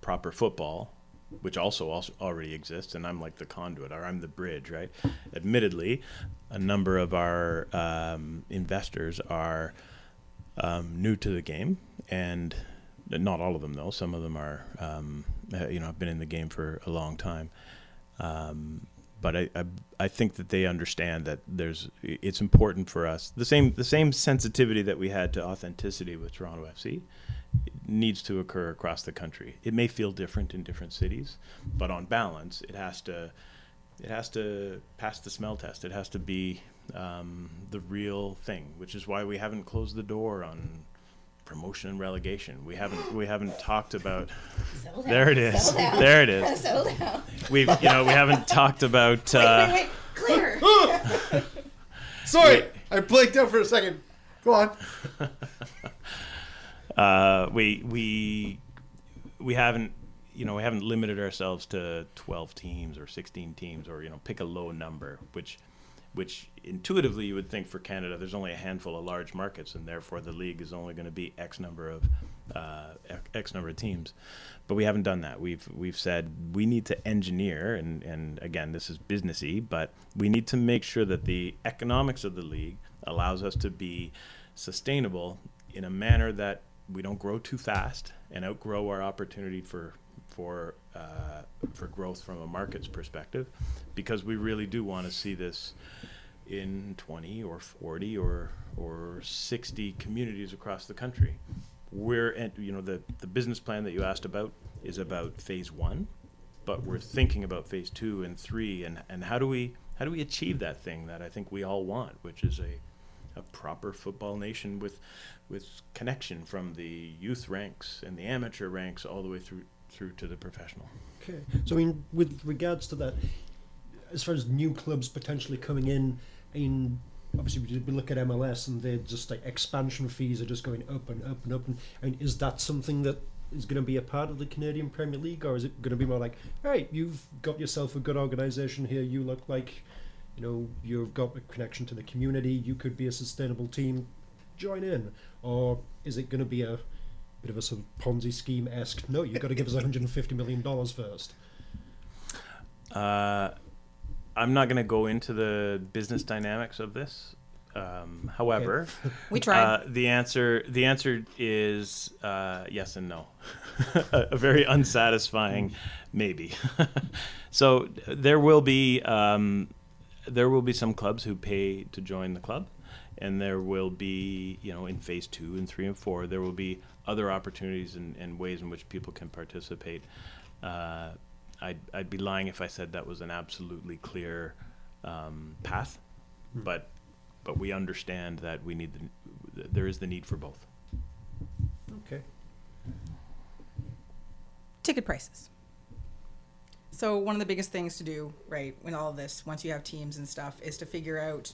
proper football, which also, also already exists, and I'm like the conduit, or I'm the bridge, right? Admittedly, a number of our um, investors are um, new to the game, and not all of them though. Some of them are, um, you know, have been in the game for a long time. Um, but I, I, I think that they understand that there's it's important for us the same the same sensitivity that we had to authenticity with Toronto FC needs to occur across the country. It may feel different in different cities, but on balance, it has to it has to pass the smell test. It has to be um, the real thing, which is why we haven't closed the door on promotion and relegation. We haven't we haven't talked about. There it is. There it is. Settle down. We you know we haven't talked about. Uh, wait, clear. Sorry, I blanked out for a second. Go on. uh, we we we haven't you know we haven't limited ourselves to 12 teams or 16 teams or you know pick a low number which which intuitively you would think for Canada there's only a handful of large markets and therefore the league is only going to be X number of uh, X number of teams. But we haven't done that. We've we've said we need to engineer and and again this is businessy but we need to make sure that the economics of the league allows us to be sustainable in a manner that we don't grow too fast and outgrow our opportunity for for uh, for growth from a market's perspective, because we really do want to see this in 20 or 40 or or 60 communities across the country. We're you know the the business plan that you asked about is about phase 1, but we're thinking about phase 2 and 3 and and how do we how do we achieve that thing that I think we all want, which is a a proper football nation with with connection from the youth ranks and the amateur ranks all the way through through to the professional. Okay. So, I mean, with regards to that, as far as new clubs potentially coming in, I mean, obviously we look at MLS and they're just like expansion fees are just going up and up and up. And I mean, is that something that is going to be a part of the Canadian Premier League, or is it going to be more like, right, you've got yourself a good organisation here. You look like, you know, you've got a connection to the community. You could be a sustainable team. Join in, or is it going to be a bit of a sort of Ponzi scheme esque? No, you've got to give us 150 million dollars first. Uh, I'm not going to go into the business dynamics of this. Um, however, We tried. Uh, the answer the answer is uh, yes and no. a, a very unsatisfying maybe. so there will be um, there will be some clubs who pay to join the club, and there will be you know in phase two and three and four there will be other opportunities and, and ways in which people can participate. Uh, I'd, I'd be lying if I said that was an absolutely clear um, path, but but we understand that we need the there is the need for both. Okay. ticket prices. So one of the biggest things to do, right, in all of this, once you have teams and stuff, is to figure out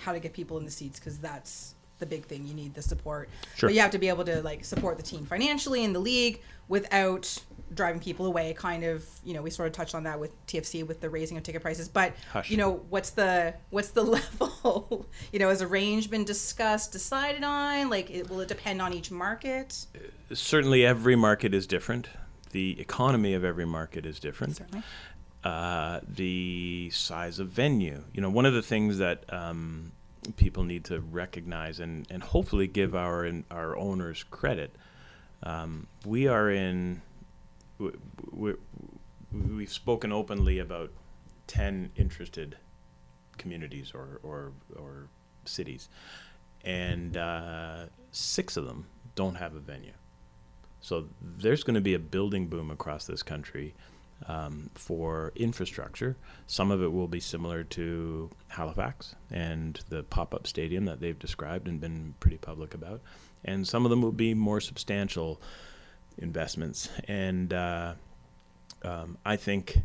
how to get people in the seats because that's the big thing. You need the support, Sure. but you have to be able to like support the team financially in the league without driving people away. Kind of, you know, we sort of touched on that with TFC with the raising of ticket prices. But Hush. you know, what's the what's the level? you know, has a range been discussed, decided on? Like, it, will it depend on each market? Certainly, every market is different. The economy of every market is different. Certainly. uh, the size of venue. You know, one of the things that um, people need to recognize and, and hopefully give our our owners credit. Um, we are in. We, we, we've spoken openly about ten interested communities or or, or cities, and uh, six of them don't have a venue. So there's going to be a building boom across this country um, for infrastructure. Some of it will be similar to Halifax and the pop-up stadium that they've described and been pretty public about, and some of them will be more substantial investments. And uh, um, I think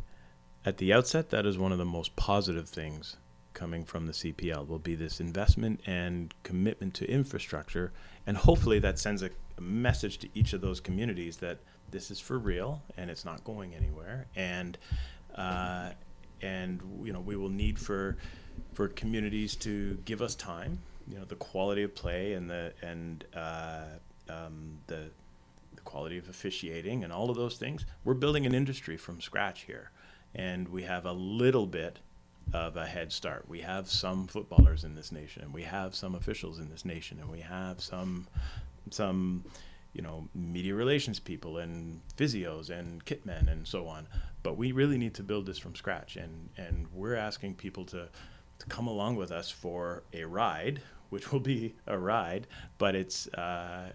at the outset that is one of the most positive things coming from the CPL will be this investment and commitment to infrastructure, and hopefully that sends a, a message to each of those communities that this is for real and it's not going anywhere, and uh, and you know we will need for for communities to give us time, you know, the quality of play and the and uh, um, the the quality of officiating and all of those things. We're building an industry from scratch here, and we have a little bit of a head start. We have some footballers in this nation, and we have some officials in this nation, and we have some some you know media relations people and physios and kitmen and so on. But we really need to build this from scratch, and and we're asking people to to come along with us for a ride, which will be a ride, but it's uh,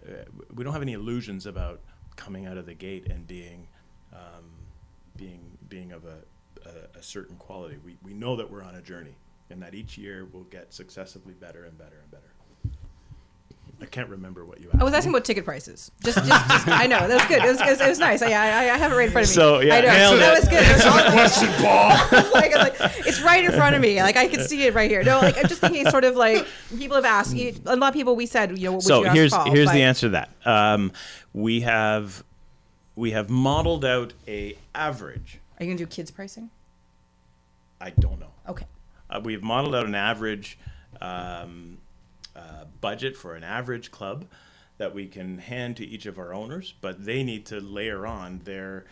we don't have any illusions about coming out of the gate and being um, being being of a, a, a certain quality. We we know that we're on a journey, and that each year will get successively better and better and better. I can't remember what you asked. I was asking about ticket prices. Just, just, just I know that was good. It was, it was, it was nice. I, I, I have it right in front of me. So, yeah, I know. So that was good. It was all- Question, Paul. like, like, it's right in front of me. Like I can see it right here. No, like I'm just thinking, sort of like people have asked. you- A lot of people we said, you know, what would so you ask here's Paul, here's but- the answer to that. Um, we have we have modeled out a average. Are you gonna do kids pricing? I don't know. Okay. Uh, we've modeled out an average um, uh, budget for an average club that we can hand to each of our owners, but they need to layer on their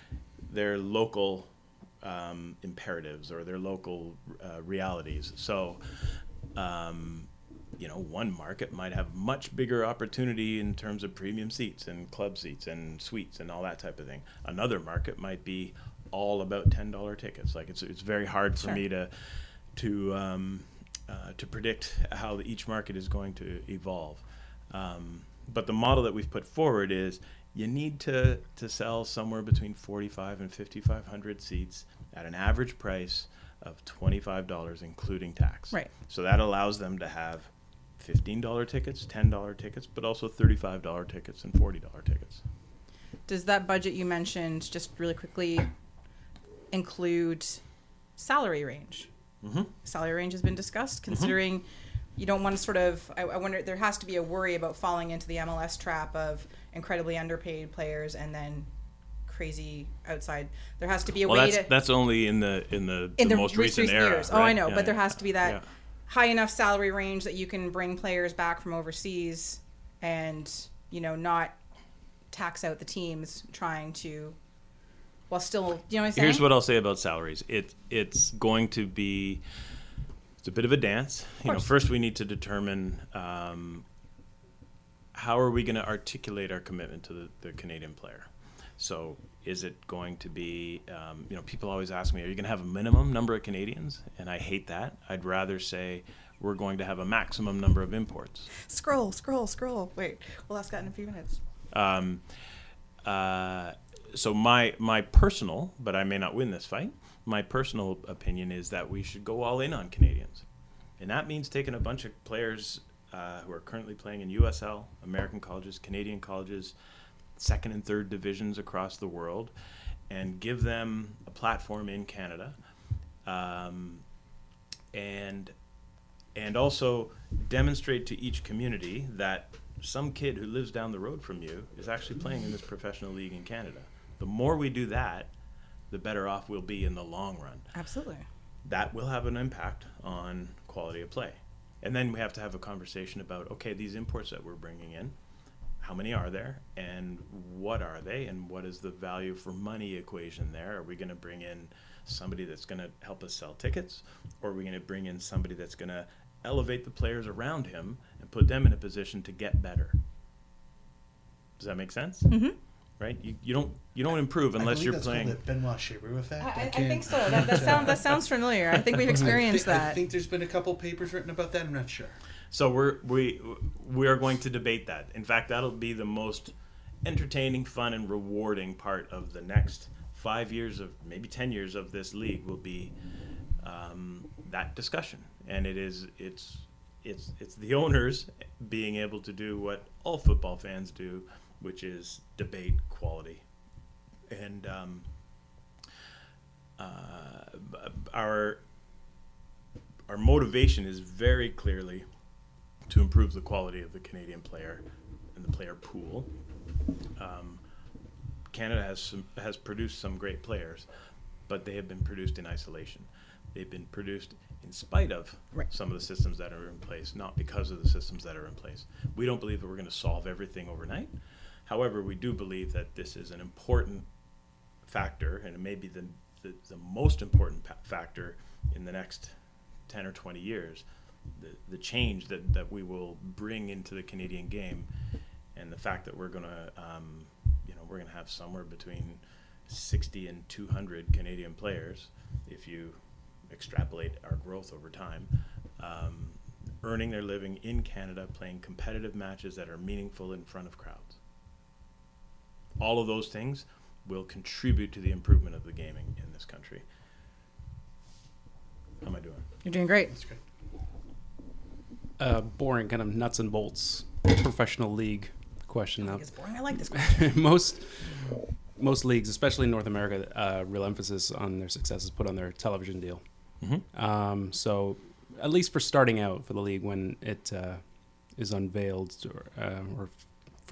their local um, imperatives or their local uh, realities. So, um, you know, one market might have much bigger opportunity in terms of premium seats and club seats and suites and all that type of thing. Another market might be all about ten dollar tickets. Like it's it's very hard for Sure. me to to um, uh, to predict how each market is going to evolve. Um, but the model that we've put forward is you need to, to sell somewhere between 45 and 5,500 seats at an average price of $25, including tax. Right. So that allows them to have $15 tickets, $10 tickets, but also $35 tickets and $40 tickets. Does that budget you mentioned just really quickly include salary range? Mm-hmm. Salary range has been discussed, considering you don't want to sort of. I, I wonder. There has to be a worry about falling into the MLS trap of incredibly underpaid players and then crazy outside. There has to be a Well, way that's to that's only in the in the, in the, most re- recent, era. years. Oh, I right? know, Yeah, but there has to be that Yeah. high enough salary range that you can bring players back from overseas and you know not tax out the teams trying to while still you know what I'm saying? Here's what I'll say about salaries. It it's going to be it's a bit of a dance. You know, first we need to determine um, how are we going to articulate our commitment to the, the Canadian player. So is it going to be um, you know people always ask me are you going to have a minimum number of Canadians and I hate that. I'd rather say we're going to have a maximum number of imports. scroll, scroll, scroll. Wait, we'll ask that in a few minutes. Um, uh, so my my personal, but I may not win this fight. My personal opinion is that we should go all in on Canadians, and that means taking a bunch of players uh, who are currently playing in USL, American colleges, Canadian colleges, second and third divisions across the world, and give them a platform in Canada, um, and and also demonstrate to each community that some kid who lives down the road from you is actually playing in this professional league in Canada. The more we do that, the better off we'll be in the long run. Absolutely. That will have an impact on quality of play. And then we have to have a conversation about okay, these imports that we're bringing in, how many are there and what are they and what is the value for money equation there? Are we going to bring in somebody that's going to help us sell tickets or are we going to bring in somebody that's going to elevate the players around him and put them in a position to get better? Does that make sense? Mm-hmm. Right? You, you don't you don't improve unless believe you're that's playing. called the Benoit Cheyrou effect. I, I, I can't- think so. That, that sounds that sounds familiar. I think we've experienced I thi- that. I think there's been a couple papers written about that. I'm not sure. So we're we we are going to debate that. In fact, that'll be the most entertaining, fun, and rewarding part of the next five years of maybe ten years of this league will be um, that discussion. And it is it's it's it's the owners being able to do what all football fans do, which is debate quality. And um, uh, our our motivation is very clearly to improve the quality of the Canadian player and the player pool. Um, Canada has some, has produced some great players, but they have been produced in isolation. They've been produced in spite of Right. some of the systems that are in place, not because of the systems that are in place. We don't believe that we're going to solve everything overnight. However, we do believe that this is an important factor, and it may be the, the, the most important factor in the next 10 or 20 years. The, the change that, that we will bring into the Canadian game and the fact that we're going to um, you know we're going to have somewhere between 60 and 200 Canadian players if you extrapolate our growth over time um, earning their living in Canada playing competitive matches that are meaningful in front of crowds all of those things will contribute to the improvement of the gaming in this country how am I doing You're doing great. That's good. Uh, boring, kind of nuts and bolts professional league question now. It's boring. I like this question. most most leagues, especially in North America, uh, real emphasis on their success is put on their television deal. mm-hmm. Um, so, at least for starting out for the league when it uh, is unveiled or, uh, or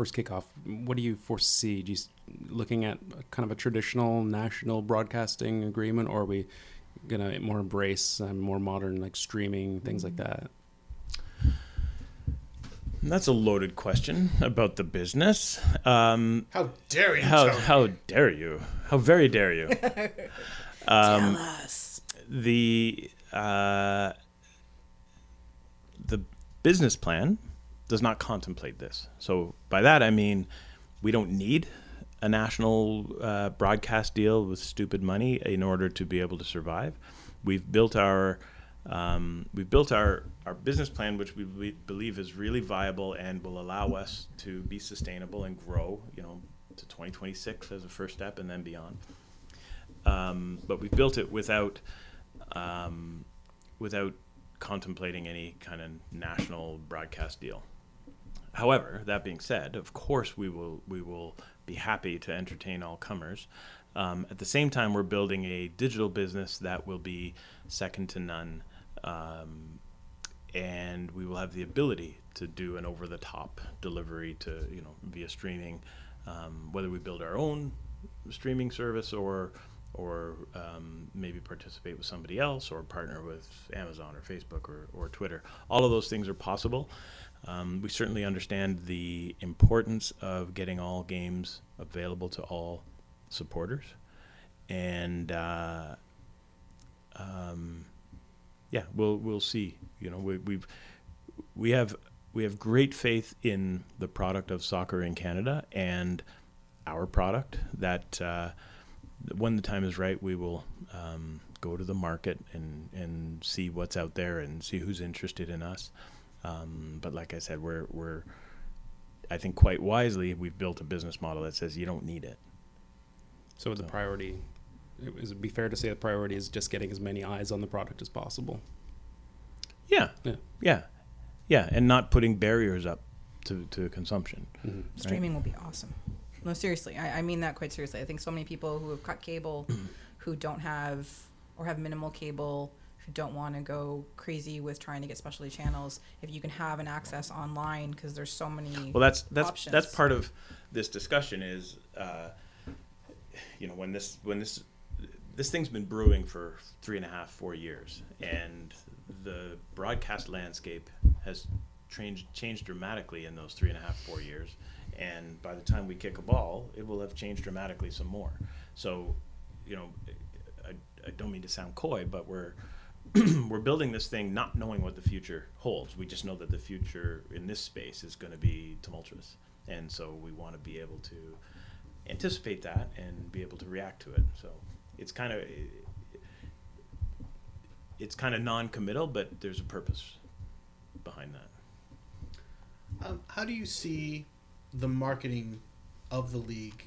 first kickoff, what do you foresee? Do you looking at kind of a traditional national broadcasting agreement, or are we gonna more embrace um, more modern like streaming things like that? That's a loaded question about the business. Um, How dare you? how Tony? how dare you? How very dare you? Um, Jealous. the uh, the business plan does not contemplate this. So by that I mean we don't need a national uh, broadcast deal with stupid money in order to be able to survive. We've built our Um, we built our, our business plan, which we be- believe is really viable and will allow us to be sustainable and grow, you know, to 2026 as a first step and then beyond. Um, but we've built it without, um, without contemplating any kind of national broadcast deal. However, that being said, of course we will we will be happy to entertain all comers. Um, at the same time, we're building a digital business that will be second to none, um, and we will have the ability to do an over-the-top delivery to you know via streaming, um, whether we build our own streaming service or or um, maybe participate with somebody else or partner with Amazon or Facebook or, or Twitter. All of those things are possible. Um, we certainly understand the importance of getting all games available to all supporters, and uh, um, yeah, we'll we'll see. You know, we, we've we have we have great faith in the product of soccer in Canada and our product. That uh, when the time is right, we will um, go to the market and and see what's out there and see who's interested in us. Um, but like I said, we're we're I think quite wisely we've built a business model that says you don't need it. So the priority, it would it be fair to say the priority is just getting as many eyes on the product as possible. Yeah, Yeah. yeah, yeah, and not putting barriers up to, to consumption. Mhm. Streaming will be awesome. No, seriously, I, I mean that quite seriously. I think so many people who have cut cable, who don't have or have minimal cable, who don't want to go crazy with trying to get specialty channels. If you can have an access online, because there's so many. Well, that's that's options. that's part of this discussion is, uh, you know, when this when this this thing's been brewing for three and a half four years, and the broadcast landscape has changed changed dramatically in those three and a half four years, and by the time we kick a ball, it will have changed dramatically some more. So, you know, I, I don't mean to sound coy, but we're we're building this thing not knowing what the future holds. We just know that the future in this space is going to be tumultuous, and so we want to be able to anticipate that and be able to react to it. So it's kind of it's kind of non-committal, but there's a purpose behind that. Um, how do you see the marketing of the league,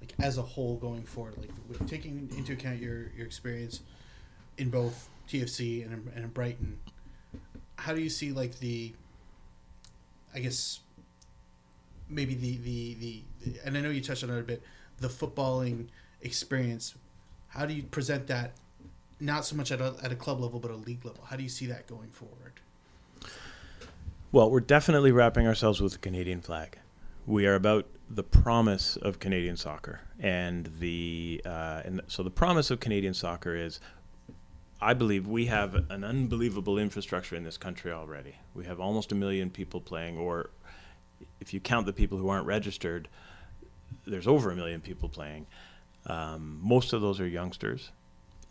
like as a whole, going forward? Like taking into account your your experience in both TFC and and Brighton, how do you see like the, I guess, maybe the, the the and I know you touched on it a bit, the footballing experience. How do you present that? Not so much at a, at a club level, but a league level. How do you see that going forward? Well, we're definitely wrapping ourselves with the Canadian flag. We are about the promise of Canadian soccer, and the uh, and so the promise of Canadian soccer is, I believe we have an unbelievable infrastructure in this country already. We have almost a million people playing, or if you count the people who aren't registered, there's over a million people playing. Um, most of those are youngsters.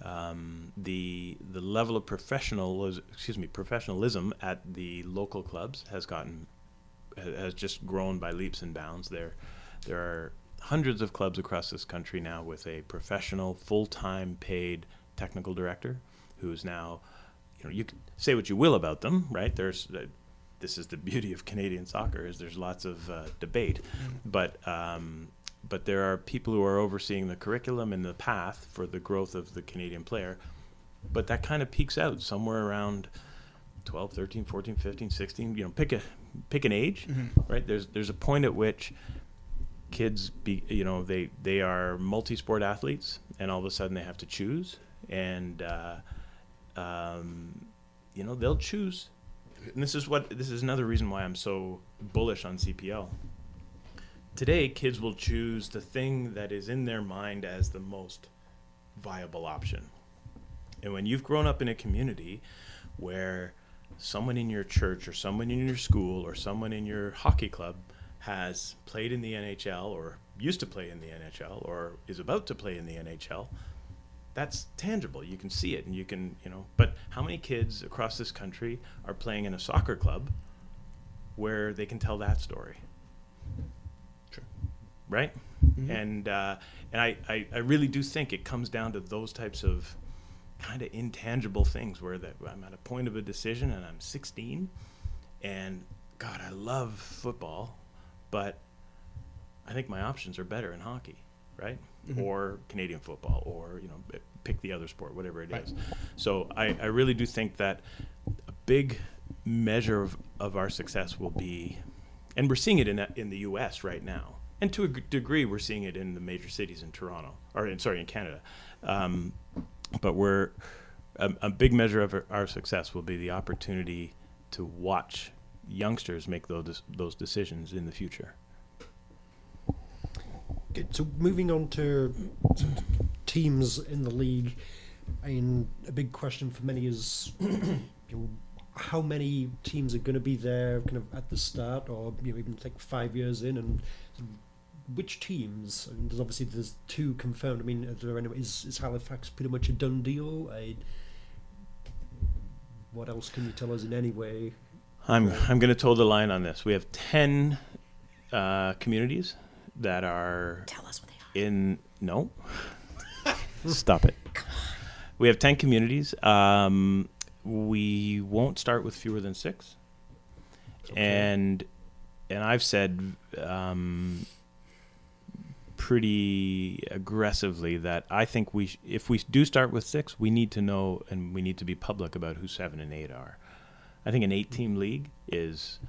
Um, the the level of professional excuse me professionalism at the local clubs has gotten has just grown by leaps and bounds. There there are hundreds of clubs across this country now with a professional full time paid technical director who's now you know you can say what you will about them right there's uh, this is the beauty of Canadian soccer is there's lots of uh, debate but um, but there are people who are overseeing the curriculum and the path for the growth of the Canadian player. But that kind of peaks out somewhere around 12, 13, 14, 15, 16, you know, pick a pick an age, right? There's there's a point at which kids be you know, they they are multi-sport athletes and all of a sudden they have to choose and uh, um, you know, they'll choose. And this is what this is another reason why I'm so bullish on CPL today kids will choose the thing that is in their mind as the most viable option and when you've grown up in a community where someone in your church or someone in your school or someone in your hockey club has played in the NHL or used to play in the NHL or is about to play in the NHL that's tangible you can see it and you can you know but how many kids across this country are playing in a soccer club where they can tell that story Sure. right? And uh, and I, I, I really do think it comes down to those types of kind of intangible things where that I'm at a point of a decision and I'm 16 and god I love football but I think my options are better in hockey right or Canadian football or you know pick the other sport whatever it is so I, I really do think that a big measure of, of our success will be and we're seeing it in in the U.S. right now, and to a degree, we're seeing it in the major cities in Toronto, or in, sorry, in Canada. Um, but we're a, a big measure of our, our success will be the opportunity to watch youngsters make those those decisions in the future. Okay, so moving on to teams in the league, I mean, a big question for many is you know, how many teams are going to be there kind of at the start or you know, even like five years in and which teams? I mean, there's obviously there's two confirmed. I mean, are there any, is, is Halifax pretty much a done deal? I, what else can you tell us in any way? I'm I'm going to toe the line on this. We have ten uh, communities that are Tell us what they are. in no. Stop it. We have 10 communities. Um, we won't start with fewer than six. And and i've said um, pretty aggressively that i think we sh- if we do start with six we need to know and we need to be public about who seven and eight are. I think an eight team league is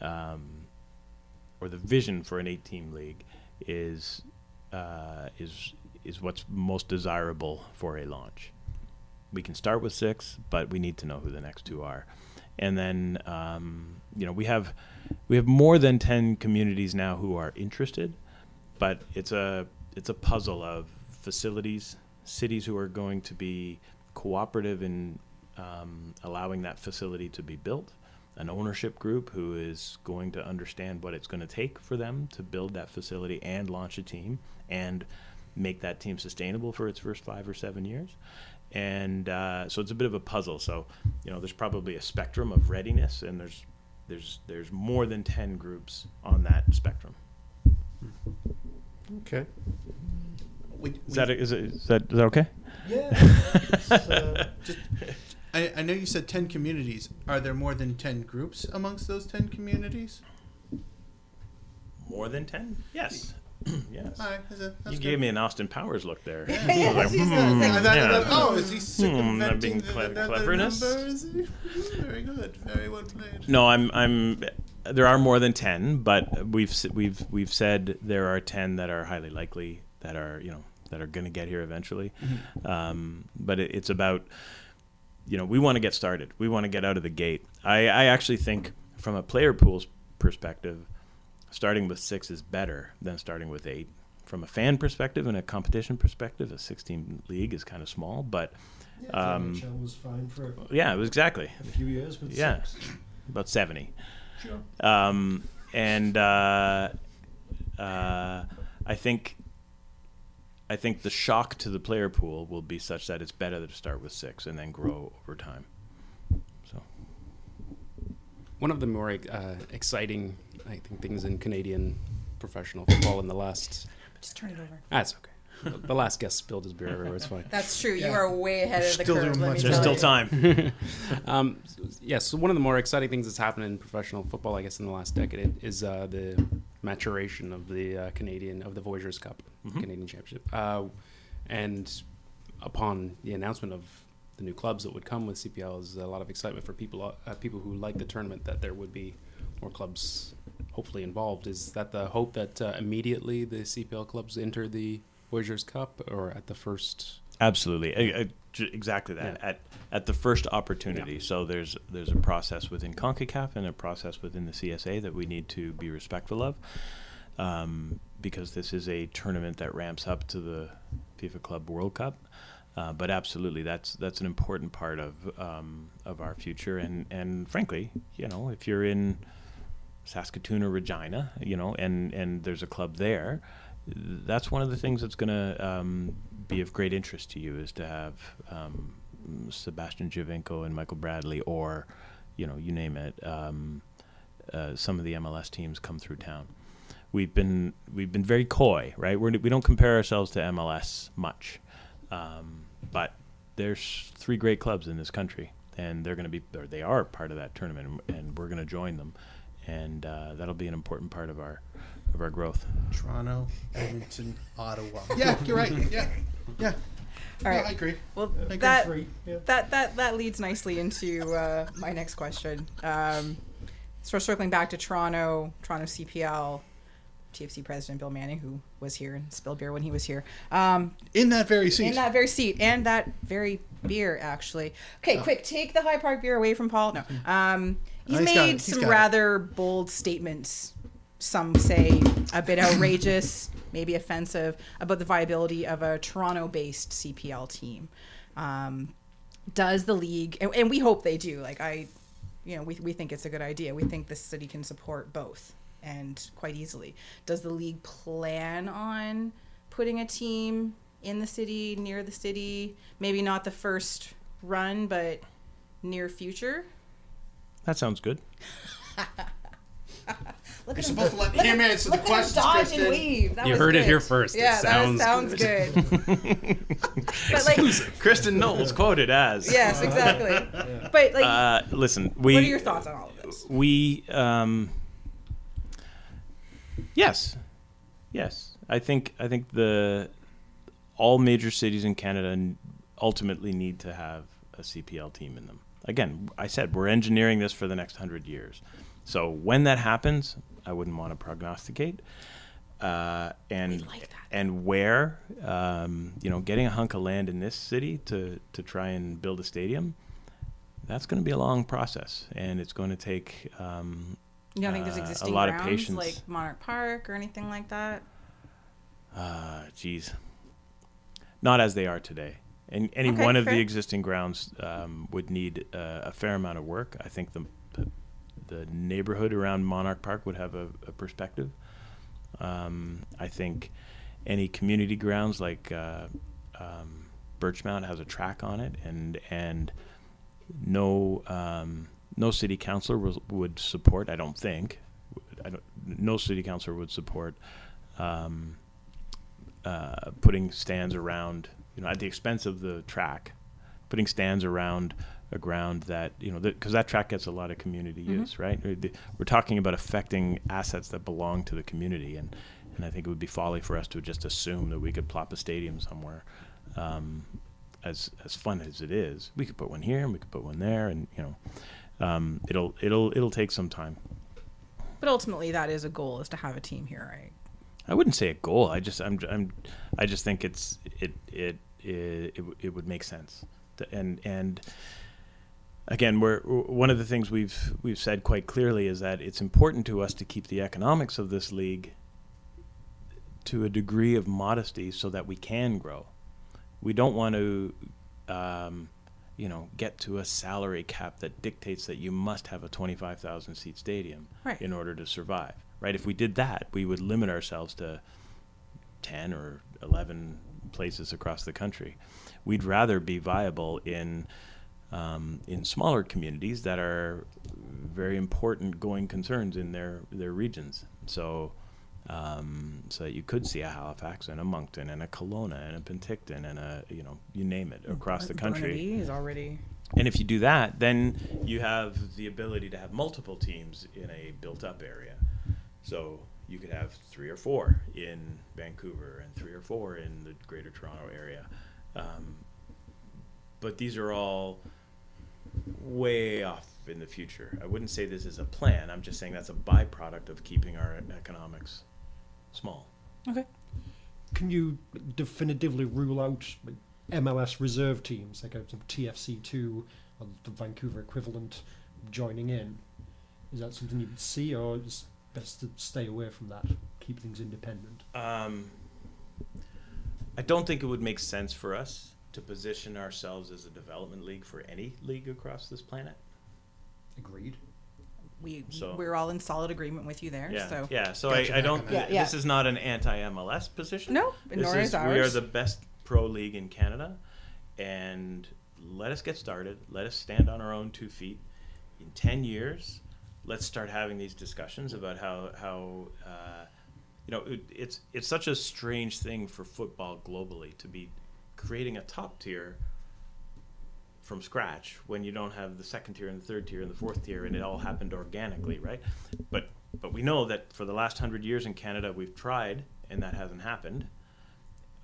um, or the vision for an eight team league is uh, is is what's most desirable for a launch. We can start with six, but we need to know who the next two are, and then um, you know we have we have more than ten communities now who are interested, but it's a it's a puzzle of facilities, cities who are going to be cooperative in um, allowing that facility to be built, an ownership group who is going to understand what it's going to take for them to build that facility and launch a team and make that team sustainable for its first five or seven years. And uh, so it's a bit of a puzzle. So you know, there's probably a spectrum of readiness, and there's there's there's more than ten groups on that spectrum. Okay. We, Is that is, it, is that is that okay? Yeah. just, I, I know you said 10 communities. Are there more than 10 groups amongst those 10 communities? More than ten? Yes. yes. All right, that's a- that's You good. gave me an Austin Powers look there. Yeah, like, hmm, a- I yeah. oh, is he circumventing being the, cle- the, the cleverness? numbers? Very good. Very well played. No, I'm. I'm. There are more than ten, but we've we've we've said there are ten that are highly likely that are you know that are going to get here eventually. Um, but it, it's about you know we want to get started. We want to get out of the gate. I, I actually think from a player pool's perspective, starting with six is better than starting with eight. From a fan perspective and a competition perspective, a 16 league is kind of small, but Yeah, Um, NHL was fine for yeah, it was exactly a few years with Yeah. six. about 70. Sure. um, and uh, uh, I think I think the shock to the player pool will be such that it's better to start with six and then grow over time. So One of the more uh, exciting, I think, things in Canadian professional football in the last. Just turn it over. That's okay. The- The last guest spilled his beer everywhere. It's fine. That's true. You are way ahead of the Still curve. doing much there's still you. time. Um, yes, so one of the more exciting things that's happened in professional football, I guess, in the last decade is uh, the maturation of the uh, Canadian of the Voyageurs Cup, Canadian Championship, uh, and upon the announcement of the new clubs that would come with CPL, is a lot of excitement for people uh, people who like the tournament that there would be more clubs hopefully involved. Is that the hope that uh, immediately the CPL clubs enter the Voyageurs Cup, or at the first? Absolutely, I- I- j- exactly that. Yeah. At at the first opportunity. So there's there's a process within Concacaf and a process within the CSA that we need to be respectful of, um, because this is a tournament that ramps up to the FIFA Club World Cup. Uh, but absolutely, that's that's an important part of um, of our future. And and frankly, you know, if you're in Saskatoon or Regina, you know, and and there's a club there, that's one of the things that's going to um, be of great interest to you is to have um, Sebastian Giovinco and Michael Bradley, or you know, you name it, um, uh, some of the MLS teams come through town. We've been we've been very coy, right? We're, we don't compare ourselves to MLS much, um, but there's three great clubs in this country, and they're going to be, or they are part of that tournament, and, and we're going to join them, and uh, that'll be an important part of our of our growth. Toronto, Edmonton, Ottawa. Yeah, you're right. Yeah, yeah. All Yeah. I agree. Well, Big that three, yeah. that that that leads nicely into uh, my next question. Um, so circling back to Toronto, Toronto CPL, TFC president Bill Manning, who was here and spilled beer when he was here, um, In that very seat. in that very seat and that very beer, actually. Okay, quick, take the High Park beer away from Paul. No, um, he's Oh, he's got it, made he's some got it. rather bold statements. Some say a bit outrageous, maybe offensive, about the viability of a Toronto-based CPL team. Um, does the league and, and we hope they do like i you know we, we think it's a good idea we think the city can support both and quite easily does the league plan on putting a team in the city near the city maybe not the first run but near future That sounds good. look You're at supposed him, to let look him at answer the look at him questions, dodge Kristen. and weave that You was heard it here first. It yeah sounds that sounds good. good, but like Kristen Knowles quoted as. yes exactly but like Uh, listen, we. what are your thoughts on all of this we um yes yes i think i think the all major cities in canada ultimately need to have a cpl team in them again i said we're engineering this for the next 100 years so when that happens i wouldn't want to prognosticate uh, and like and where um, you know getting a hunk of land in this city to to try and build a stadium that's going to be a long process and it's going to take um, You don't think there's uh, a existing lot of patience. like Monarch Park or anything like that? Uh, geez. Not as they are today. And any Okay, one of fair. the existing grounds um, would need uh, a fair amount of work. I think the, the neighborhood around Monarch Park would have a, a perspective. Um, I think any community grounds like uh, um, Birchmount has a track on it, and and no um, no city councilor would support. I don't think. I don't. No city councilor would support um, uh, putting stands around, you know, at the expense of the track, putting stands around a ground that you know, because that track gets a lot of community use, right? We're talking about affecting assets that belong to the community, and and I think it would be folly for us to just assume that we could plop a stadium somewhere. Um, as as fun as it is, we could put one here and we could put one there, and you know, um, it'll it'll it'll take some time. But ultimately, that is a goal: is to have a team here, right? I wouldn't say a goal. I just I'm I'm I just think it's it it it, it, it would make sense. And and again, we're one of the things we've we've said quite clearly is that it's important to us to keep the economics of this league to a degree of modesty so that we can grow. We don't want to um, you know, get to a salary cap that dictates that you must have a 25,000 seat stadium Right. in order to survive. Right? If we did that, we would limit ourselves to 10 or 11 places across the country. We'd rather be viable in um, in smaller communities that are very important going concerns in their their regions. So um, so you could see a Halifax and a Moncton and a Kelowna and a Penticton and a you know you name it across the country. Is already And if you do that, then you have the ability to have multiple teams in a built up area. So you could have three or four in Vancouver and three or four in the greater Toronto area. Um, but these are all way off in the future. I wouldn't say this is a plan. I'm just saying that's a byproduct of keeping our economics small. okay. Can you definitively rule out MLS reserve teams, like a some TFC two or the Vancouver equivalent, joining in? Is that something you would see, or is best to stay away from that, keep things independent? Um, I don't think it would make sense for us to position ourselves as a development league for any league across this planet. Agreed. We So- we're all in solid agreement with you there. Yeah, So yeah. So Got I, I don't. on that. Yeah, This is not an anti-MLS position. no, This nor is, is ours. we are the best pro league in Canada, and let us get started. Let us stand on our own two feet. In ten years, let's start having these discussions about how how uh, you know it, it's it's such a strange thing for football globally to be creating a top tier from scratch when you don't have the second tier and the third tier and the fourth tier and it all happened organically, right? But but we know that for the last hundred years in Canada we've tried and that hasn't happened,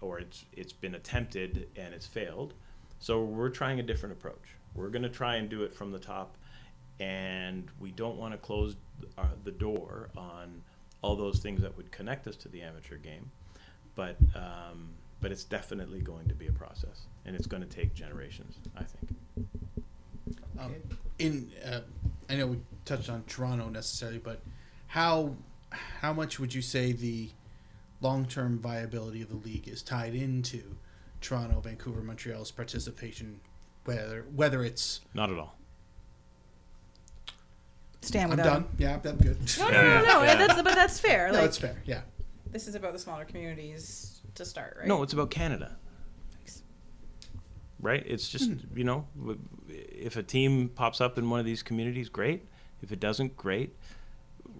or it's it's been attempted and it's failed. So we're trying a different approach. We're going to try and do it from the top, and we don't want to close uh, the door on all those things that would connect us to the amateur game. But um, but it's definitely going to be a process, and it's going to take generations. I think. Um, in uh, I know we touched on Toronto necessarily, but how how much would you say the long term viability of the league is tied into Toronto, Vancouver, Montreal's participation, whether whether it's Not at all. Stand I'm done. Yeah, that's good. No, no, no, no. Yeah. That's but that's fair. No, like that's fair. Yeah. this is about the smaller communities to start, right? No, it's about Canada. Right? It's just, hmm. you know, if a team pops up in one of these communities, great. If it doesn't, great.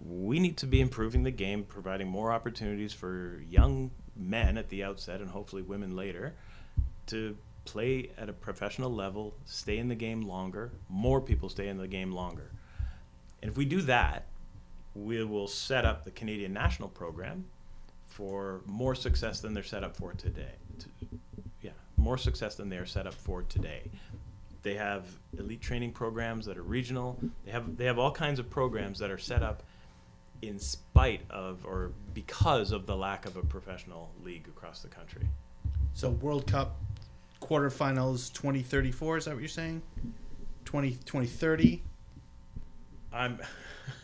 We need to be improving the game, providing more opportunities for young men at the outset and hopefully women later to play at a professional level, stay in the game longer, more people stay in the game longer. And if we do that, we will set up the Canadian national program for more success than they're set up for today. To- yeah, more success than they are set up for today. They have elite training programs that are regional. They have they have all kinds of programs that are set up in spite of or because of the lack of a professional league across the country. So World Cup quarterfinals 2034 is that what you're saying? 20 2030. I'm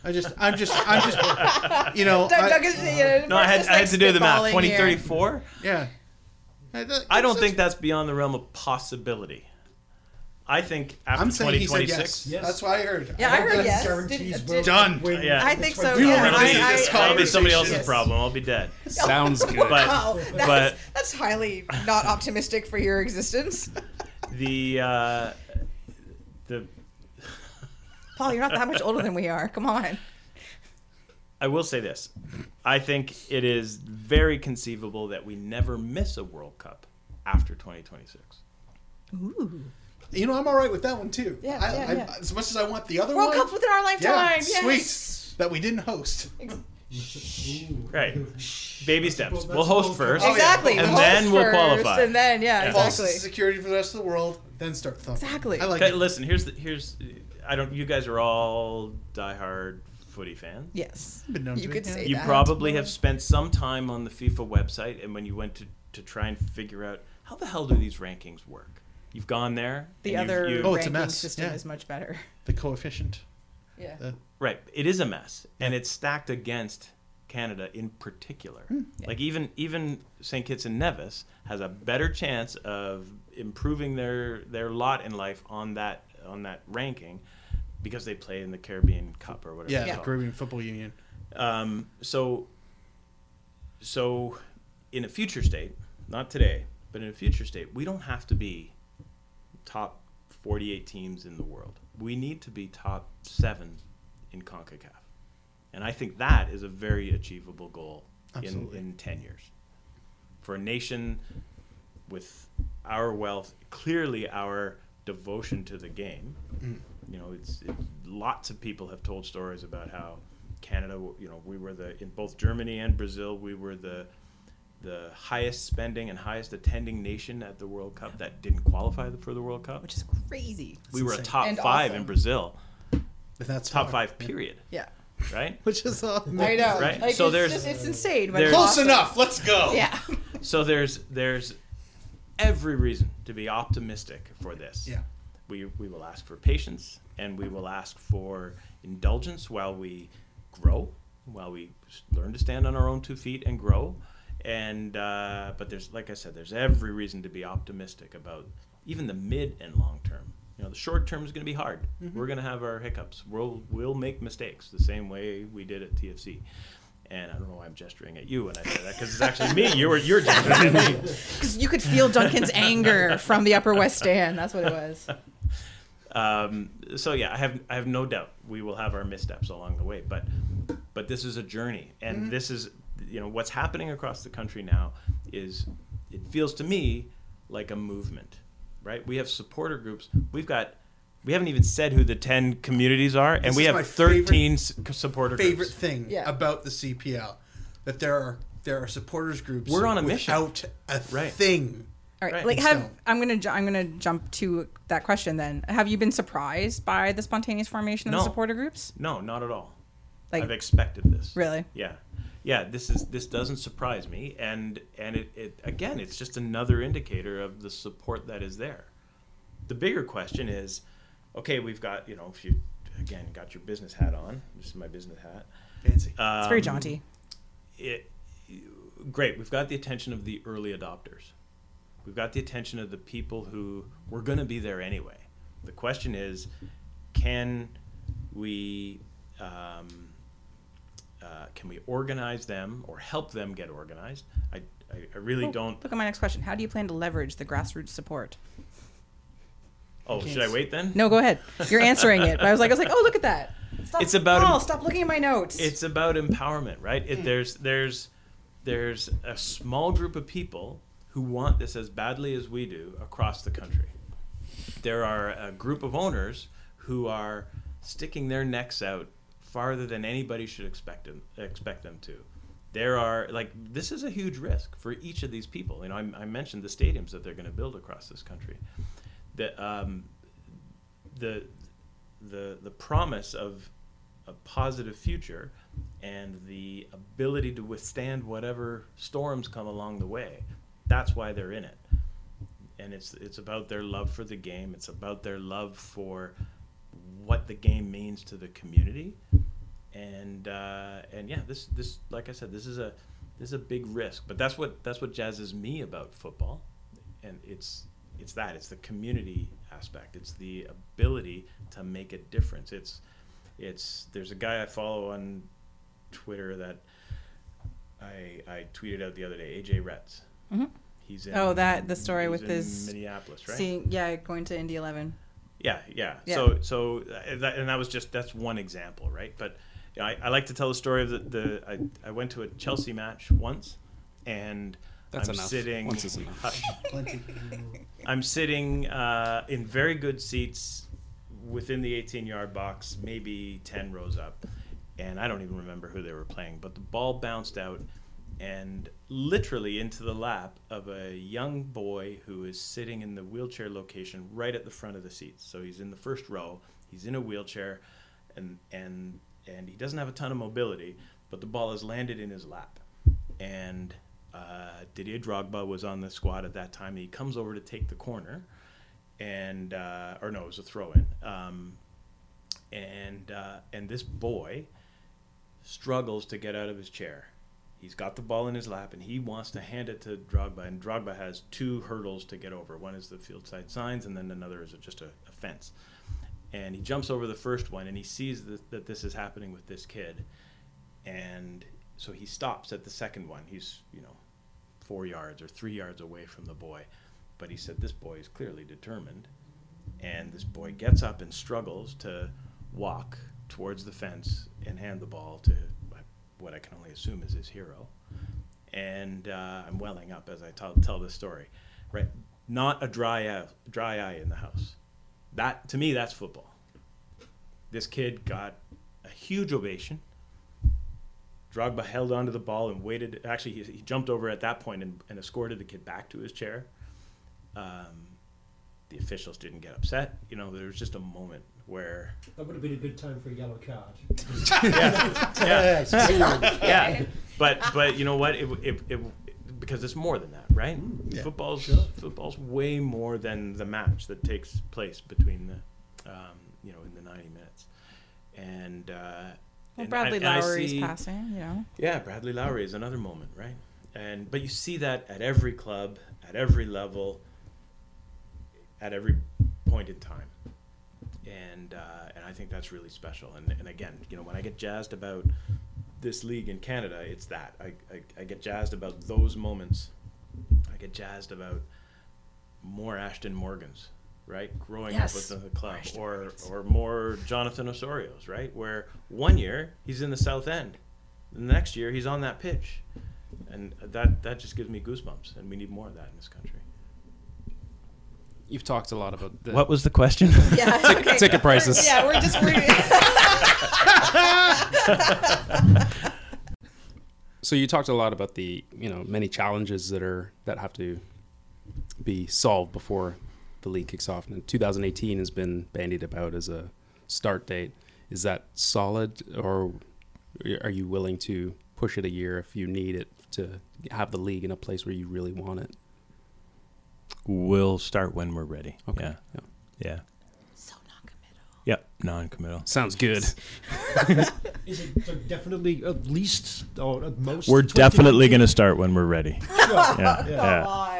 I just I'm just I'm just you know Doug, I- Doug is, yeah, no, I had just, I had like, to do the math. spitballing Twenty here. thirty four. yeah. I, I don't think that's beyond the realm of possibility. I think after I'm saying he twenty said twenty yes. Yes. That's what I heard. Yeah, I heard That yes. guarantees Did- did- Done. win Yeah. I think so. 20 We will Yeah, I, this I, That'll be somebody else's Yes. problem. I'll be dead. Sounds good. But Wow, that's, but that's highly not optimistic for your existence. the uh, the Paul, you're not that much older than we are. Come on. I will say this. I think it is very conceivable that we never miss a World Cup after 2026. Ooh. You know, I'm all right with that one too. Yeah, I, yeah, I, yeah. As much as I want the other World one, Cups within our yeah, lifetime. yes. sweet that we didn't host. Right. Baby steps. That's We'll host first. Oh. Exactly. And Host then we'll first, qualify. And then, yeah, Yeah. False exactly. security for the rest of the world, then start thumping. Exactly. I like Okay, it. listen, here's the here's I don't you guys are all diehard footy fans. Yes. Been known You to be, could yeah. say You that. probably have spent some time on the FIFA website and when you went to, to try and figure out how the hell do these rankings work? You've gone there. The other you've- Oh, it's a ranking mess, system yeah. is much better. the coefficient. Yeah. Uh, Right. It is a mess, and it's stacked against Canada in particular. Like even even St. Kitts and Nevis has a better chance of improving their their lot in life on that on that ranking because they play in the Caribbean Cup or whatever. yeah, called. Caribbean Football Union. Um, so, so in a future state, not today, but in a future state, we don't have to be top 48 teams in the world. We need to be top seven in CONCACAF. And I think that is a very achievable goal in, in 10 years. For a nation with our wealth, clearly our devotion to the game, you know, it's it, lots of people have told stories about how Canada, you know, we were the in both Germany and Brazil, we were the the highest spending and highest attending nation at the World Cup that didn't qualify for the World Cup. Which is crazy. we were a top And five awesome. in Brazil, But that's top far. five period, Yeah. right? Which is uh, I know. Right. Like, So it's, there's- just, it's insane. But there's- close awesome. enough. Let's go. Yeah. So there's there's every reason to be optimistic for this. Yeah. We we will ask for patience and we will ask for indulgence while we grow, while we learn to stand on our own two feet and grow. And uh, but there's like I said, there's every reason to be optimistic about even the mid and long term. You know, the short term is going to be hard. We're going to have our hiccups. We'll we'll make mistakes the same way we did at TFC. And I don't know why I'm gesturing at you when I say that because it's actually me. You were you're gesturing at me. Because you could feel Duncan's anger from the Upper West Stand. That's what it was. Um, so yeah, I have I have no doubt we will have our missteps along the way, but but this is a journey, and this is you know what's happening across the country now is it feels to me like a movement. right? We have supporter groups. We've got. We haven't even said who the ten communities are, and This we have thirteen s supporter favorite groups. thing Yeah. about the CPL that there are there are supporters groups. We're on a mission. without a Right. thing. All right, Right. like have So- I'm gonna ju- I'm gonna jump to that question then. Have you been surprised by the spontaneous formation of No. the supporter groups? No, not at all. Like I've expected this. really? Yeah, yeah. This is this doesn't surprise me, and and it, it again, it's just another indicator of the support that is there. The bigger question is, okay, we've got you know, if you again got your business hat on, this is my business hat. Fancy. Um, It's very jaunty. It great. We've got the attention of the early adopters. We've got the attention of the people who were going to be there anyway. The question is, can we um, uh, can we organize them or help them get organized? I, I, I really Oh, don't. Look at my next question. How do you plan to leverage the grassroots support? Oh, should I wait then? No, go ahead. You're answering it. But I was like, I was like, oh, look at that. Stop. It's about- Paul, stop looking at my notes. It's about empowerment, right? It, there's there's there's a small group of people who want this as badly as we do across the country. There are a group of owners who are sticking their necks out farther than anybody should expect them expect them to. There are like this is a huge risk for each of these people. You know, I, I mentioned the stadiums that they're going to build across this country. The um, the the the promise of a positive future and the ability to withstand whatever storms come along the way. That's why they're in it. And it's it's about their love for the game. It's about their love for what the game means to the community. And uh, and yeah, this this like I said, this is a this is a big risk. But that's what that's what jazzes me about football. And it's it's that it's the community aspect. It's the ability to make a difference. It's it's there's a guy I follow on Twitter that I I tweeted out the other day, AJ Retz. Mhm. He's in, Oh, that- the story with in his- Minneapolis, right? See, yeah, going to Indy 11. Yeah, yeah. Yeah. So, so uh, that, and that was just that's one example, right? But you know, I, I like to tell the story of the, the I, I went to a Chelsea match once, and That's I'm enough. sitting. Once is enough. Plenty. I'm sitting uh, in very good seats within the 18 yard box, maybe 10 rows up. And I don't even remember who they were playing, but the ball bounced out and literally into the lap of a young boy who is sitting in the wheelchair location right at the front of the seats. So he's in the first row, he's in a wheelchair, and, and, and he doesn't have a ton of mobility, but the ball has landed in his lap. And uh, Didier Drogba was on the squad at that time. He comes over to take the corner, and uh, or no, it was a throw in. Um, and uh, and this boy struggles to get out of his chair. He's got the ball in his lap, and he wants to hand it to Drogba. And Drogba has two hurdles to get over. One is the field side signs, and then another is just a, a fence. And he jumps over the first one, and he sees that, that this is happening with this kid, and so he stops at the second one. He's you know four yards or three yards away from the boy. But he said, This boy is clearly determined. And this boy gets up and struggles to walk towards the fence and hand the ball to what I can only assume is his hero. And uh, I'm welling up as I tell tell this story. Right? Not a dry eye, dry eye in the house. That to me, that's football. This kid got a huge ovation. Drogba held onto the ball and waited. Actually, he, he jumped over at that point and, and escorted the kid back to his chair. Um, the officials didn't get upset. You know, there was just a moment where, That would have been a good time for a yellow card. yeah, yeah. yeah. But but you know what? It, it, it because it's more than that, right? Yeah, football's sure. football's way more than the match that takes place between the, um, you know, in the ninety minutes. And, uh, Well, Bradley I- and I Lowery's see- passing, you know. Yeah, Bradley Lowery is another moment, right? And but you see that at every club, at every level, at every point in time, and uh, and I think that's really special. And and again, you know, when I get jazzed about this league in Canada, it's that I I, I get jazzed about those moments. I get jazzed about more Ashtone Morgans, right? Growing Yes. up with the club, Ashtone or Morgans. or more Jonathan Osorios, right? Where one year he's in the South End, the next year he's on that pitch, and that that just gives me goosebumps. And we need more of that in this country. You've talked a lot about the What was the question? Yeah, okay. ticket prices. Yeah, we're just we're, So you talked a lot about the you know many challenges that are that have to be solved before the league kicks off. And 2018 has been bandied about as a start date. Is that solid, or are you willing to push it a year if you need it to have the league in a place where you really want it? We'll start when we're ready. Okay. Yeah. Yeah. Yeah. so non-committal. Yep. Non-committal. Sounds good. Is it definitely at least or at most? We're 2019? definitely going to start when we're ready. Sure. Yeah. Yeah.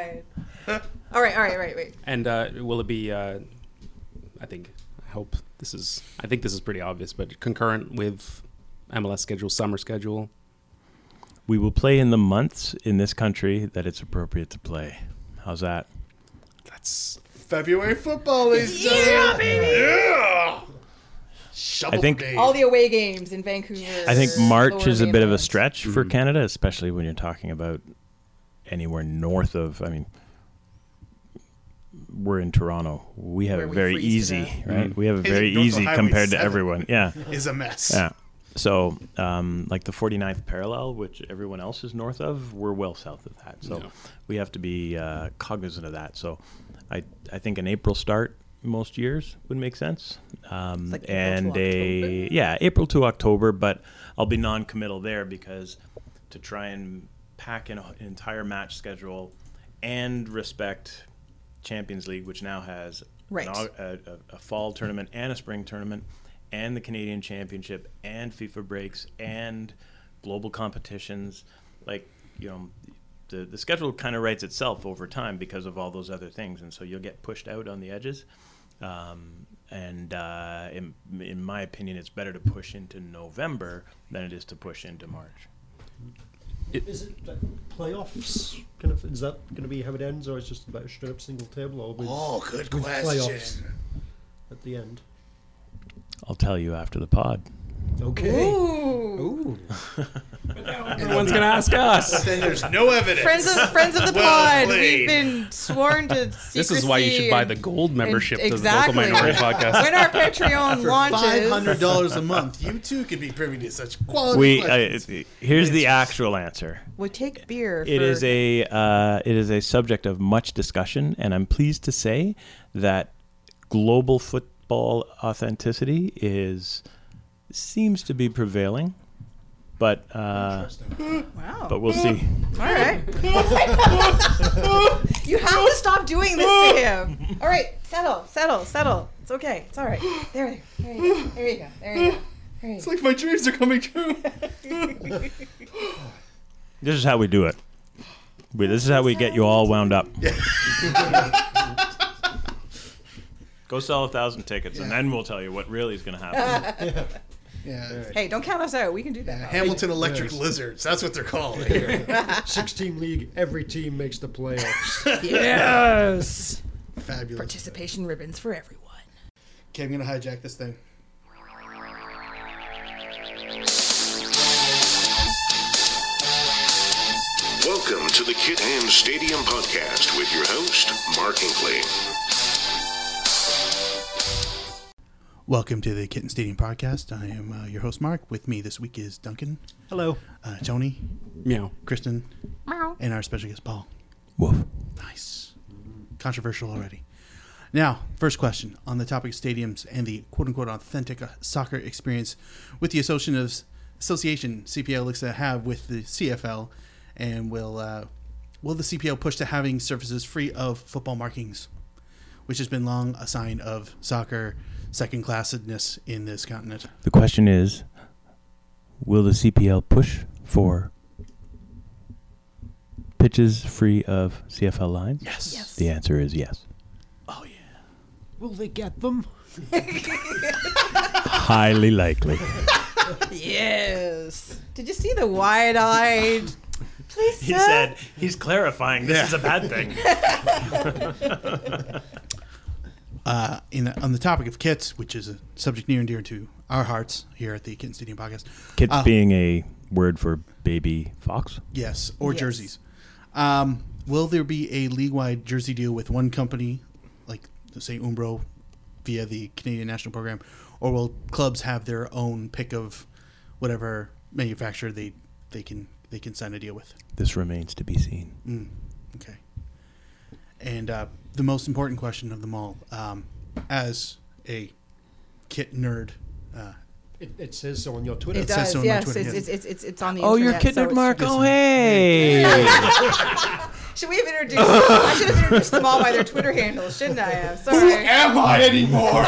yeah. All right, all right, right, wait. And uh, will it be? Uh, I think. I hope this is. I think this is pretty obvious, but concurrent with MLS schedule, summer schedule. We will play in the months in this country that it's appropriate to play. How's that? That's February football is yeah, baby. Yeah. Shovel I think- brigade. All the away games in Vancouver. I think March lower is a bit of a stretch for Mhm. Canada, especially when you're talking about anywhere north of. I mean, we're in Toronto. We have Where it we very freeze to easy, death. right? Mhm. We have it Hey, very North easy Highway compared to 7. everyone. Yeah. is a mess. Yeah. So, um, like the 49th parallel, which everyone else is north of, we're well south of that. So, Yeah. we have to be uh, cognizant of that. So, I I think an April start most years would make sense. Um, like April to and a yeah, April to October, but I'll be non-committal there because to try and pack in an entire match schedule and respect Champions League, which now has Right. an a, a, a fall tournament and a spring tournament, and the Canadian Championship and FIFA breaks and global competitions. Like you know, the the schedule kind of writes itself over time because of all those other things, and so you'll get pushed out on the edges. Um, and uh, in, in my opinion, it's better to push into November than it is to push into March. Is it like playoffs? Kind of is that going to be how it ends, or is it just about a straight up single table, or with, Oh, good with question. playoffs at the end? I'll tell you after the pod. Okay. Ooh. Ooh. Everyone's gonna ask us. Then there's no evidence. Friends of friends of the Well pod, played. we've been sworn to secrecy. This is why you should buy the gold membership to the exactly. Local Minority Podcast. When our Patreon For launches, five hundred dollars a month, you too could be privy to such quality. We uh, questions. here's the actual answer. we take beer. It for, is a uh, it is a subject of much discussion, and I'm pleased to say that global football authenticity is seems to be prevailing, but uh, wow. but we'll see. All right. you have to stop doing this to him. All right, settle, settle, settle. It's okay. It's all right. There, there you go. There you go. There you go. There you It's like my dreams are coming true. This is how we do it. We, this is how we get you all wound up. Go sell a thousand tickets, and then we'll tell you what really is going to happen. Yeah. Hey, don't count us out. We can do that. Hamilton Electric Yes. Lizards. That's what they're called. right here. Six team league. Every team makes the playoffs. Yes. Fabulous. Participation ribbons for everyone. Okay, I'm gonna hijack this thing. Welcome to the Kit and Stadium Podcast with your host, Mark Inkley. Welcome to the Kitten Stadium Podcast. I am uh, your host, Mark. With me this week is Duncan, Hello. uh, Tony, Meow. Kristen, Meow. and our special guest, Paul. Woof. Nice. Controversial already. Now, first question on the topic of stadiums and the quote unquote authentic uh, soccer experience with the association of association CPL looks to have with the CFL, and will uh, will the CPL push to having surfaces free of football markings, which has been long a sign of soccer second classedness in this continent. The question is, will the CPL push for pitches free of CFL lines? Yes. Yes. The answer is yes. Oh yeah. Will they get them? Highly likely. Yes. Did you see the wide-eyed? Please, He sir. said he's clarifying this is a bad thing. uh, in on the topic of kits, which is a subject near and dear to our hearts here at the Kitten Stadium Podcast. Kits Uh, being a word for baby fox. Yes, or Yes. jerseys. Um, will there be a league-wide jersey deal with one company, like say Umbro via the Canadian National Program, or will clubs have their own pick of whatever manufacturer they they can they can sign a deal with? This remains to be seen. Mm, okay. And uh, the most important question of them all, um, as a kit nerd, uh, It, it says so on your Twitter. It says does, so on yes. Twitter, it's, yeah. it's, it's, it's, it's on the Oh, you're internet, kidding, so it, Mark. Oh, hey. Should we have introduced I should have introduced them all by their Twitter handles, shouldn't I have? Sorry. Who am I anymore?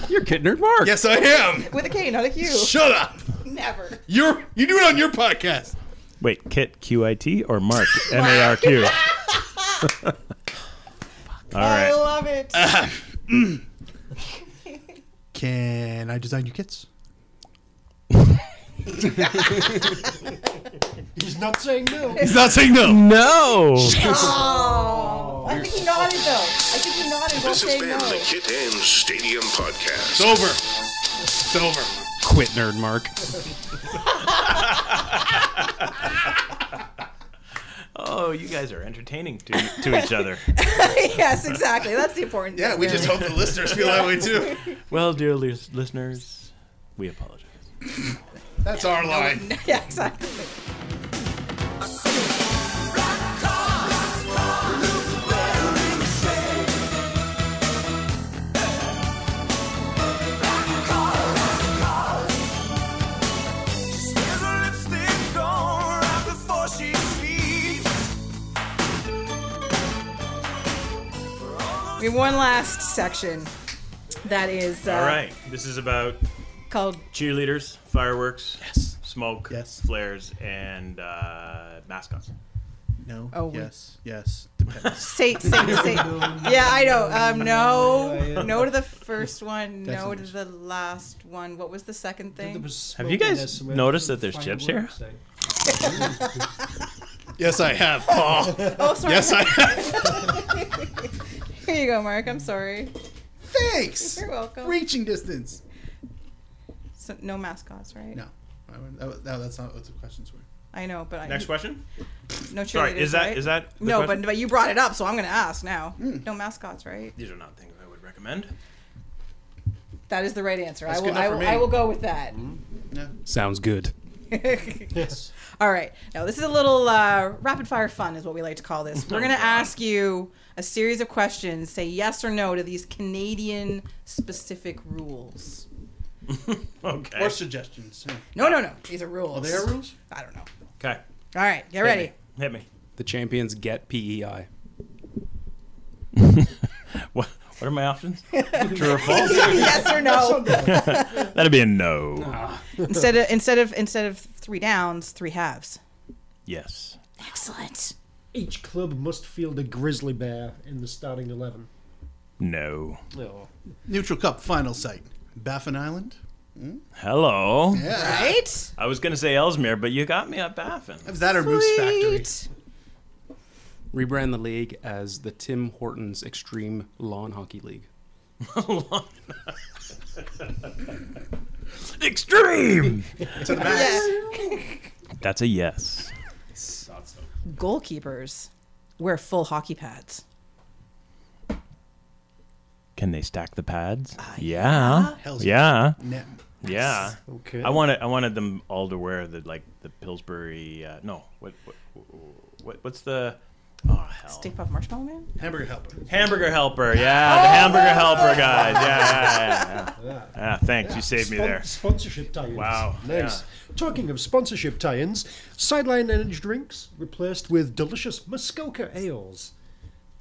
You're Kit Nerd Mark. yes, I am. With a K, not a Q. Shut up. Never. You're you do it on your podcast. Wait, Kit Q I T or Mark M A R Q? All I right. love it. Uh, Can I design your kits? He's not saying no. He's not saying no. No. Oh, I think he nodded though. I think he nodded while This has saying been no. the Kit and Stadium Podcast. It's over. It's over. Quit Nerd Mark. Oh, you guys are entertaining to, to each other. yes, exactly. That's the important Yeah, thing. Yeah, we just hope the listeners feel that way too. Well, dear lis- listeners, we apologize. That's our line. yeah, exactly. We have one last section that is uh, All right. This is about called cheerleaders, fireworks, Yes. smoke, Yes. flares, and uh, mascots. No. Oh, we- yes. Yes. Depends. say, say, say. Yeah, I know. Um, no, no to the first one. No to the last one. What was the second thing? Have you guys noticed that there's chips here? yes, I have, Paul. Oh, sorry. yes, I have. Here you go, Mark. I'm sorry. Thanks. You're welcome. Reaching distance. So, no mascots, right? No. I wouldn't- that- No, that's not what the questions were. I know, but I, Next question. no cheerleaders. Sorry, is that right? is that the no? question? But but you brought it up, so I'm going to ask now. No mascots, right? these are not things I would recommend. That is the right answer. That's I will. enough I for will, me. I will go with that. No. Sounds good. Yes. All right. Now, this is a little uh, rapid fire fun, is what we like to call this. We're going to ask you a series of questions. Say yes or no to these Canadian specific rules. Okay. Or suggestions. Yeah. No, no, no. These are rules. Are there rules? I don't know. Okay. All right. Get ready. Hit me. The champions get E PEI. What What are my options? True or false? yes or no. That'd be a no. Ah. instead of instead of instead of three downs, three halves. Yes. Excellent. Each club must field a grizzly bear in the starting eleven. No. Oh. Neutral Cup final site. Baffin Island. Hmm? Hello. Yeah. Right? I was gonna say Ellesmere, but you got me at Baffin. Is that our Moose Factory? Rebrand the league as the Tim Hortons Extreme Lawn Hockey League. Extreme. To the max. Yeah. That's a yes. Goalkeepers wear full hockey pads. Can they stack the pads? yeah. Hell's Yeah. Net. Yeah. Okay. I wanted I wanted them all to wear the like the Pillsbury. Uh, no. What, what what what's the? Oh hell. Stay Puft Marshmallow Man? Hamburger helper. Hamburger helper. Yeah, the hamburger helper guys. Yeah, yeah, yeah. yeah. Yeah. Ah, thanks. You saved me Spon- there. Sponsorship tie-ins. Wow, Nice. Talking of sponsorship tie-ins, Sideline Energy Drinks replaced with delicious Muskoka ales.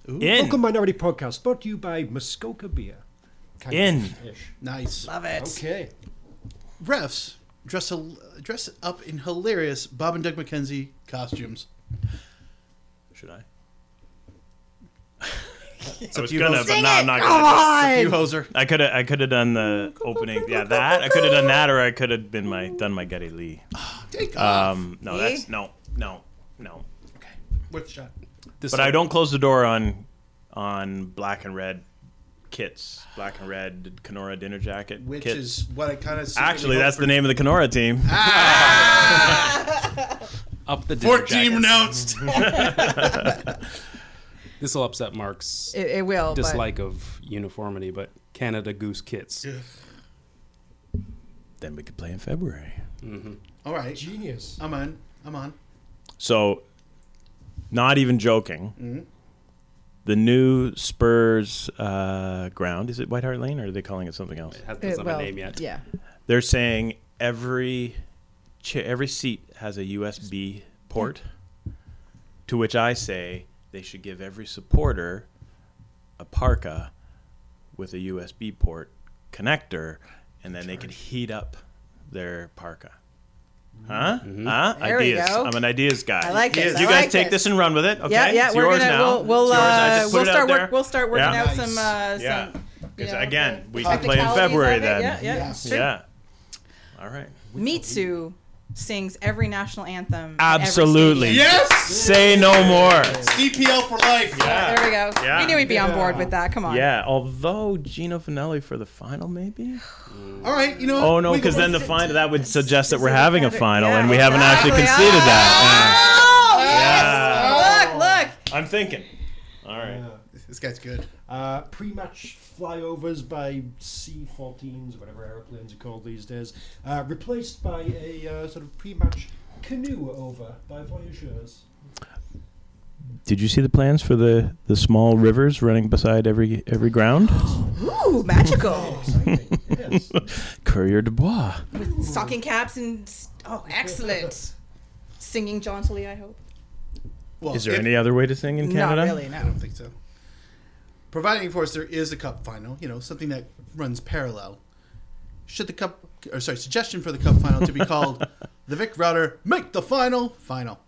In. Vocal Minority Podcast brought to you by Muskoka Beer. Kind In. of. Nice. Love it. Okay. Refs dress hil- dress up in hilarious Bob and Doug McKenzie costumes. Should I? It's I up was gonna, but no, I'm not gonna. You on! hoser. I could have I could have done the opening. Yeah, that I could have done that, or I could have been my done my Geddy Lee. Take off. Um, no, Me? that's no, no, no. Okay. Worth a shot. This But I don't close the door on on black and red kits, black and red Kenora dinner jacket Which kits. is what I kind of Actually, that's the name of the Kenora team. up the dinner Fourth team jackets. announced. This will upset Mark's It, it will. but- dislike of uniformity, but Canada Goose kits. Then we could play in February. All right, Genius. I'm on. I'm on. So, not even joking. Mm-hmm. The new Spurs uh, ground is it White Hart Lane or are they calling it something else? It has, doesn't have well, a name yet. Yeah. They're saying every cha- every seat has a USB port. To which I say they should give every supporter a parka with a USB port connector, and then they could heat up their parka. Huh? Huh? There we ideas. go. I'm an ideas guy. I like this. You I guys like take this. this and run with it. Okay, Yeah, yeah, it's we're yours gonna now. we'll we'll, It's yours. I uh, put we'll it out start there. work, we'll start working Yeah. out Nice. some uh, Yeah. some Because you know, again, the we can play in technicalities February of it. then. Yeah, yeah, Yeah. it's true. Yeah. All right. Mitsu sings every national anthem. at every Absolutely. Yes, Say no more. CPL for life. Yeah. There we go. Yeah. We knew we'd be on board with that. Come on. Yeah, although Gino Finelli for the final, maybe. All right, you know. Oh no, because then the final that would suggest that we're having a final, yeah, and we haven't actually exactly. conceded that. Oh, yes. Oh! Look, look. Oh. I'm thinking. All right. This guy's good. Uh, pre-match flyovers by C-14s, whatever airplanes are called these days, uh, replaced by a uh, sort of pre-match canoe over by voyageurs. Did you see the plans for the the small rivers running beside every every ground? Ooh, magical. Exciting. yes. Coureur des bois. Stocking caps and oh, excellent. Singing jauntily, I hope. Well, Is there if- any other way to sing in Canada? Not really. I don't think so. Providing, of course, there is a cup final. You know, something that runs parallel. Should the cup, or sorry, suggestion for the cup final to be called the Vic Rauter Make the Final Final.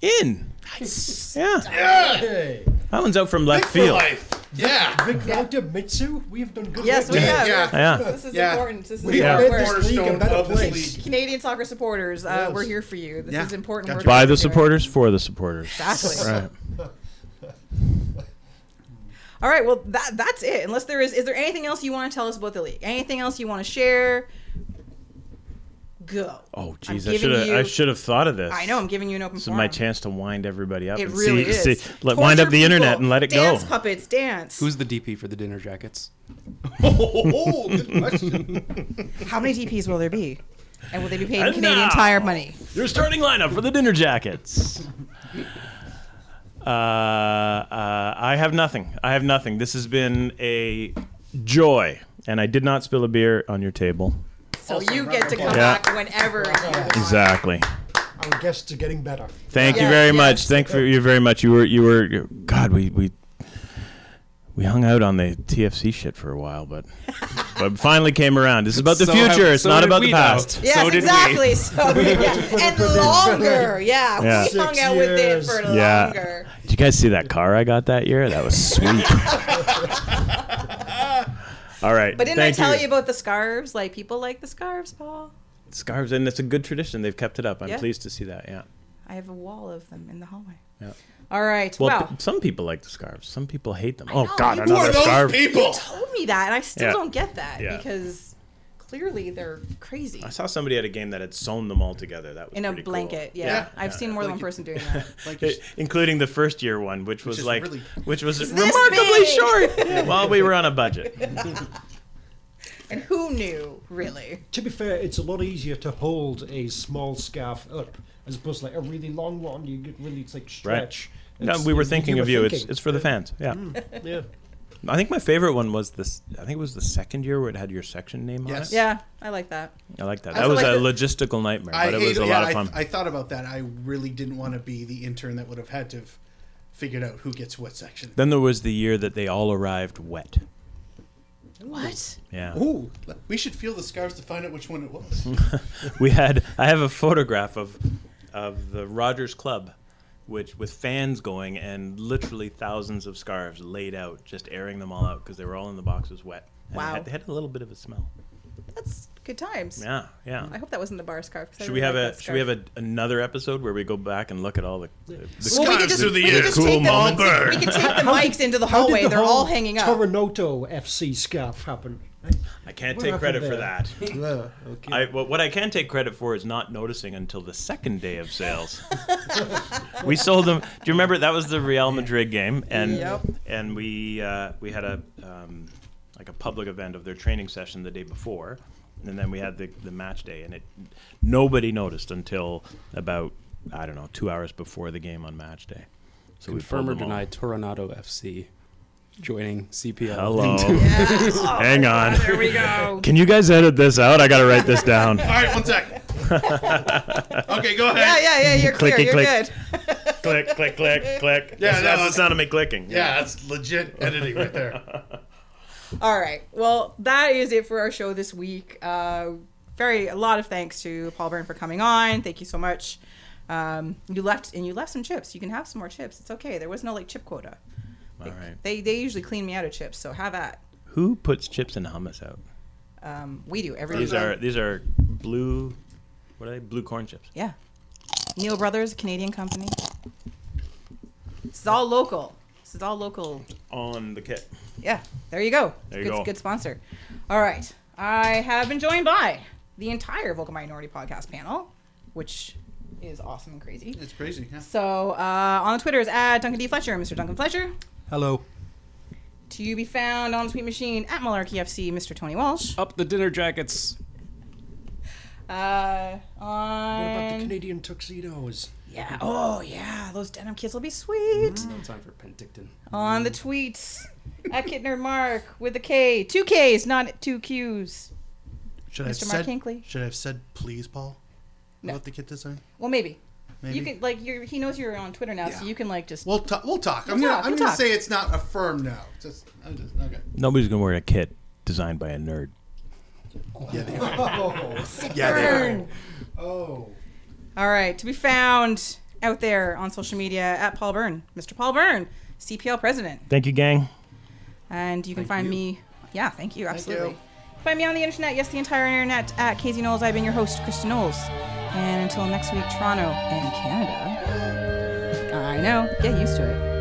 In. Nice. Yeah. Hey, That one's out from left Vic for field. life. Yeah. Vic Rauter Mitsu, we have done good. Yes, work we have. Yeah. Yeah. This is Yeah. important. This is We important made work. this league a Cornerstone better of this place. league. Canadian soccer supporters, uh, Yes. we're here for you. This Yeah. is important Gotcha. work. By the doing. supporters, for the supporters. Exactly. Right. All right. Well, that that's it. Unless there is, is there anything else you want to tell us about the league? Anything else you want to share? Go. Oh, I'm jeez, I should have. I should have thought of this. I know. I'm giving you an open This is my chance to wind everybody up It and really see, is. see let, wind up Torture the internet and let it dance go. puppets, dance. Who's the DP for the dinner jackets? Oh, good question. How many DPs will there be? And will they be paid in And Canadian now- Tire money? Your starting lineup for the dinner jackets. Uh, uh, I have nothing. I have nothing. This has been a joy, and I did not spill a beer on your table. So you get to come Yeah. back whenever you want. Exactly. Our guests are getting better. Thank you very yes. much. Thank you very much. You were you were God. We we we hung out on the TFC shit for a while, but but finally came around. This is about the So future. have- it's so not about the now. past. Yes, So did we. exactly. So yeah. and longer. Yeah, Yeah. we hung Six out with it years. for Yeah. longer. Did you guys see that car I got that year? That was sweet. All right. But didn't thank I tell you. about the scarves? Like people like the scarves, Paul. scarves? And it's a good tradition. They've kept it up. I'm Yeah. pleased to see that. Yeah. I have a wall of them in the hallway. Yeah. All right. Well, Well, p- some people like the scarves. Some people hate them. Oh know, God, you- Who another are those scarf. people? told me that, and I still Yeah. don't get that Yeah. because clearly they're crazy. I saw somebody at a game that had sewn them all together. That was In a pretty cool. blanket, yeah. Yeah. I've Yeah. seen more than one person doing that. Like, I- including the first year one, which was is like, really- which was remarkably big. short. Yeah, well, we were on a budget. and who knew, really? To be fair, it's a lot easier to hold a small scarf up as opposed to like a really long one. You get really it's like stretch. No, we were thinking you of were you. It's thinking. it's for the fans. Yeah. Mm. Yeah. I think my favorite one was this. I think it was the second year where it had your section name Yes. on it. Yeah, I like that. I like that. I That was also a like logistical nightmare, I but it hate was a yeah, lot of fun. I, thought about that. I really didn't want to be the intern that would have had to have figured out who gets what section. then there was the year that they all arrived wet. What? Yeah. Ooh, we should feel the scarves to find out which one it was. we had I have a photograph of of the Rogers Club, which with fans going and literally thousands of scarves laid out, just airing them all out because they were all in the boxes wet. And Wow. They had, they had a little bit of a smell. That's good times. Yeah, yeah. I hope that wasn't the bar scarf. Should really we have like a that Should we have scarf. a, another episode where we go back and look at all the, the, the Well, we Scarves could just, through the we could year. just Cool take the, we bird. could take the mics into the hallway. the They're all hanging up. Toronto FC scarf happen? I can't What take credit for that. there? Okay. I, what what I can take credit for is not noticing until the second day of sales. we sold them. Do you remember that was the Real Madrid game, and Yep. and we uh, we had a um, like a public event of their training session the day before, and then we had the the match day, and it nobody noticed until about I don't know two hours before the game on match day. So Confirm or pulled them all. deny Toronto FC joining CPL. Hello. Yeah. Hang on. There we go. Can you guys edit this out? I gotta write this down. All right, one sec. okay, go ahead. Yeah, yeah, yeah. You're clear. Clicky You're click. good. click, click, click, click. Yeah, that's, no, that's the sound of me clicking. Yeah, that's legit editing right there. All right. Well, that is it for our show this week. Uh, very a lot of thanks to Paul Beirne for coming on. Thank you so much. Um, you left and you left some chips. You can have some more chips. It's okay. There was no like chip quota. All right. They they usually clean me out of chips, so have at. Who puts chips in hummus out? Um, we do every These are these are blue. What are they? Blue corn chips. yeah. Neal Brothers, Canadian company. This is all local. This is all local On the kit. Yeah, there you go. There you good, go. Good sponsor. All right. I have been joined by the entire Vocal Minority podcast panel, which is awesome and crazy. It's crazy. Yeah. So uh, on the Twitter is at Duncan D. Fletcher, Mr. Duncan Fletcher. Hello. To be found on the Tweet Machine at Malarkey FC, Mr. Tony Walsh. Up the dinner jackets. Uh, on. What about the Canadian tuxedos? yeah, oh yeah, those denim kits will be sweet. No time for Penticton. On the tweets at Kittner Mark with a K, two Ks, not two Qs. Should I have Mr. Mark said? Hinckley? Should I have said please, Paul? No. About the kit design? Well, maybe. Maybe. You can like you're, he knows you're on Twitter now, so you can like just We'll talk. We'll talk. I'm We'll gonna. I'm gonna talk. say it's not a firm no. Just. I'm just okay. Nobody's gonna wear a kit designed by a nerd. Yeah, they are. Oh. Yeah, they are. burn. oh. All right, to be found out there on social media at Paul Beirne, Mr. Paul Beirne, CPL president, Thank you, gang. and you can find me. Yeah, thank you, absolutely. you. Find me on the internet, yes, the entire internet at Casey Knowles. I've been your host, Kristen Knowles, and until next week, Toronto and Canada. I know, get used to it.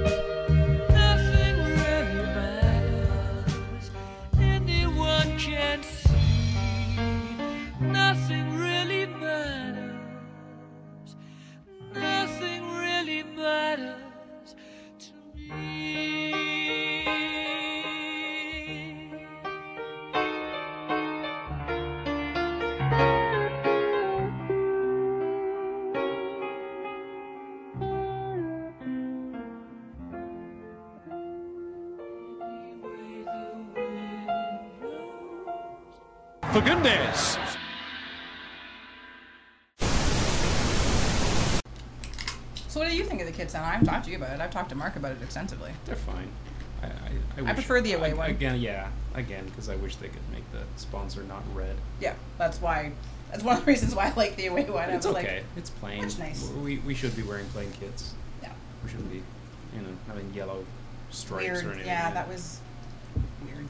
So, what do you think of the kids? I haven't talked to you about it. I've talked to Mark about it extensively. They're fine. I, I, I, I prefer the away I- one. Again, yeah. Again, because I wish they could make the sponsor not red. Yeah, that's why. That's one of the reasons why I like the away one. I It's was okay. like, it's plain. It's nice. We, we should be wearing plain kits. yeah, We shouldn't be, you know, having yellow stripes weird. or anything. Yeah, in that was weird.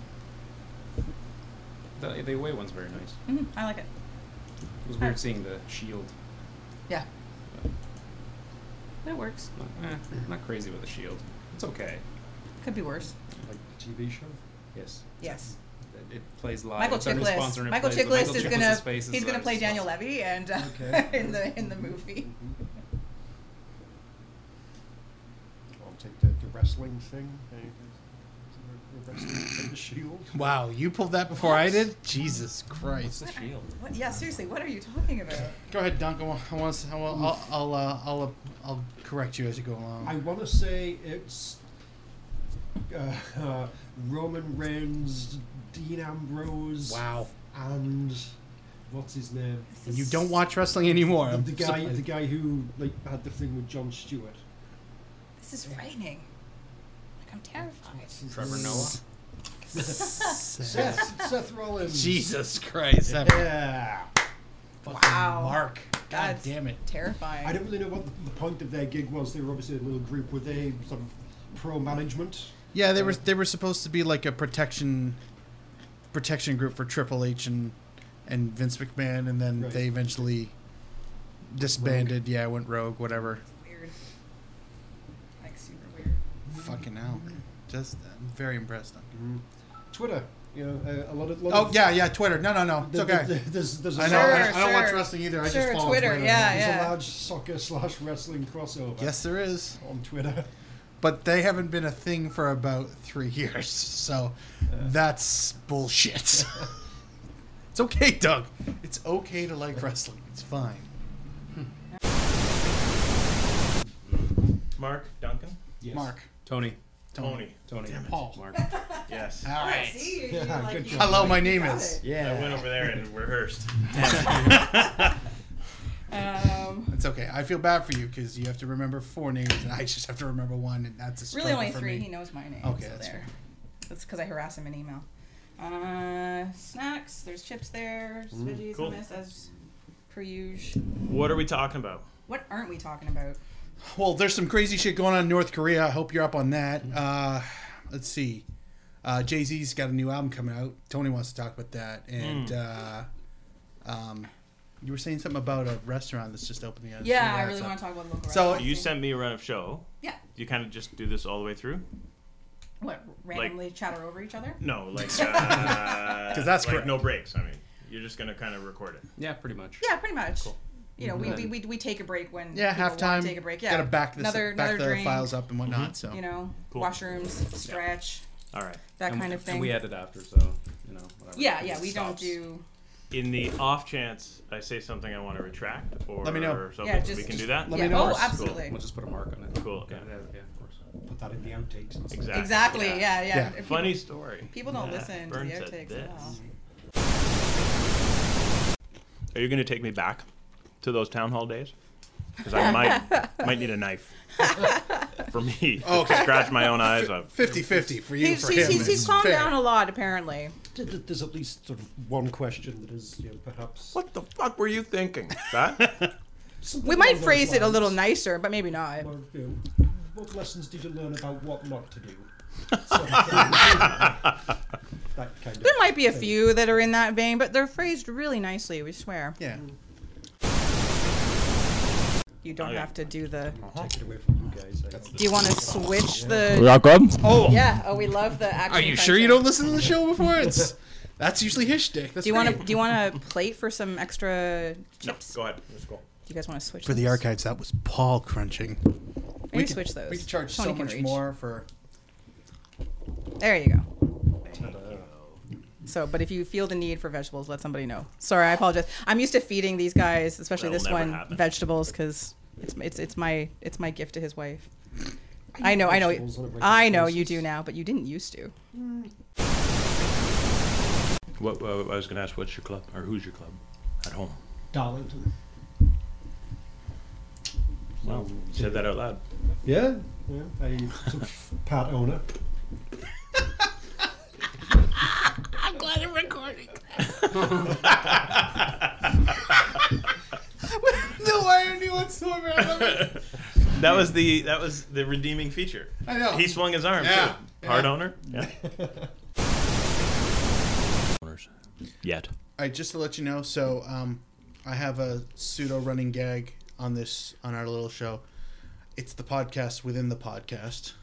The, the away one's very nice. hmm I like it. It was weird seeing the shield. Yeah. That works. Not, eh, not crazy with the shield. It's okay. Could be worse. Like, the TV show? yes. Yes. It, it plays live. Michael It's our sponsor Chiklis. and it Michael plays- Chiklis Michael is gonna face is he's gonna our play Daniel sponsor. Levy and uh, Okay. in the in the movie. I'll take the, the wrestling thing. eh, The wrestling the shield. Wow, you pulled that before I did. Jesus Christ. The shield. What? Yeah, seriously, what are you talking about? Go ahead, Dunk. I want. I want. I will, I'll. I'll. Uh, I'll. Uh, I'll correct you as you go along. I want to say it's uh, uh, Roman Reigns, Dean Ambrose, wow. and what's his name? And you don't watch wrestling anymore. The, the guy, surprised. the guy who like had the thing with Jon Stewart. This is frightening. Like I'm terrified. What's Trevor? Noah. Seth, Seth Rollins. Jesus Christ. That Yeah. fucking Wow. Mark. God That's damn it. Terrifying. I don't really know what the, the point of their gig was. They were obviously a little group. Were they sort of pro management? Yeah, they were. They were supposed to be like a protection, protection group for Triple H and and Vince McMahon, and then Right. they eventually disbanded. Yeah, went rogue. Whatever. weird. Like super weird. Fucking hell. Just I'm very impressed. Duncan. Twitter You know, a, a lot of. Lot Oh of, yeah, yeah. Twitter. No, no, no. It's there- okay. there- There's, there's a I know. Sure, I, I don't watch wrestling either. I Sure, just follow Twitter, Twitter. yeah. There's a large soccer slash wrestling crossover. Yes, there is. On Twitter. But they haven't been a thing for about three years, so that's bullshit. it's okay, Doug. It's okay to like wrestling. It's fine. Mark Duncan, Yes. Mark. Tony. Tony. Tony. Paul. Mark. Yes. All right. See, Yeah, you like- good you- job. Hello, my name got is. it. Yeah. I went over there and rehearsed. Um, It's okay. I feel bad for you because you have to remember four names, and I just have to remember one, and that's a struggle really only for three. me. He knows my name. Okay, so that's there. fair. That's because I harass him in email. Uh, snacks. There's chips there. There's veggies cool. on this as per usual. What are we talking about? What aren't we talking about? Well, there's some crazy shit going on in North Korea. I hope you're up on that. Uh, let's see. Uh, Jay Z's got a new album coming out. Tony wants to talk about that. And uh, um, you were saying something about a restaurant that's just opening. up. Yeah, I really want to talk about local. So- restaurants. You sent me a run of show. Yeah. You kind of just do this all the way through? What randomly chatter over each other? No, like because that's like correct. no breaks. I mean, you're just gonna kind of record it. Yeah, pretty much. Yeah, pretty much. You know, we, we, we, we take a break when Yeah, people halftime. to take a break. Yeah, Got to back, this, another back another the drink. files up and whatnot. So You know, Cool. washrooms, stretch, All right. that And- kind of thing. And we edit after, so you know. Whatever. yeah, yeah, we don't do. In the off chance I say something I want to retract or Let me know. something, Yeah, just- we can just do that. Let yeah. me know. Oh, Cool. absolutely. We'll just put a mark on it. Cool. Yeah, yeah, yeah, of course. Put that in the outtakes. and. Exactly. Exactly. Yeah, yeah. Yeah. If Funny story. People, people don't Yeah, listen to the said outtakes this. at all. Are you going to take me back to those town hall days? Because I might might need a knife for me to Okay. scratch my own eyes up. 50-50 for you. He's, for he's, him. he's, he's It's calmed fair. down a lot, apparently. Th- th- There's at least sort of one question that is, you know, perhaps. What the fuck were you thinking? That? something We might along those phrase it a little nicer, but maybe not. Or, you know, what lessons did you learn about what not to do? Sort of thing. that kind of There might be a thing. few that are in that vein, but they're phrased really nicely, we swear. Yeah. You don't Okay. have to do the. Take it away from you guys. I Do you want to switch the. Oh. oh, Yeah, oh, we love the action. Are you sure you don't listen to the show before? It's that's usually his shtick. That's Do you want to do you want to plate for some extra no, chips? go ahead. Let's go. Do you guys want to switch for the those? archives? That was Paul crunching. Maybe could- switch those. We could charge Tony so can much reach. more for. There you go. So, but if you feel the need for vegetables, let somebody know. Sorry, I apologize. I'm used to feeding these guys, especially That'll this never one, happen. vegetables because it's it's it's my it's my gift to his wife. I know, I know, vegetables on a regular I know you basis. do now, but you didn't used to. What, uh, I was going to ask, what's your club or who's your club at home? Darlington. Well, you said that out loud. Yeah, yeah. I sort of part owner. no irony whatsoever. I love it. That was the that was the redeeming feature. I know. He swung his arm Yeah, too. Hard yeah. owner. Yeah. Owners. Yet. All right, just to let you know, so um, I have a pseudo running gag on this on our little show. It's the podcast within the podcast.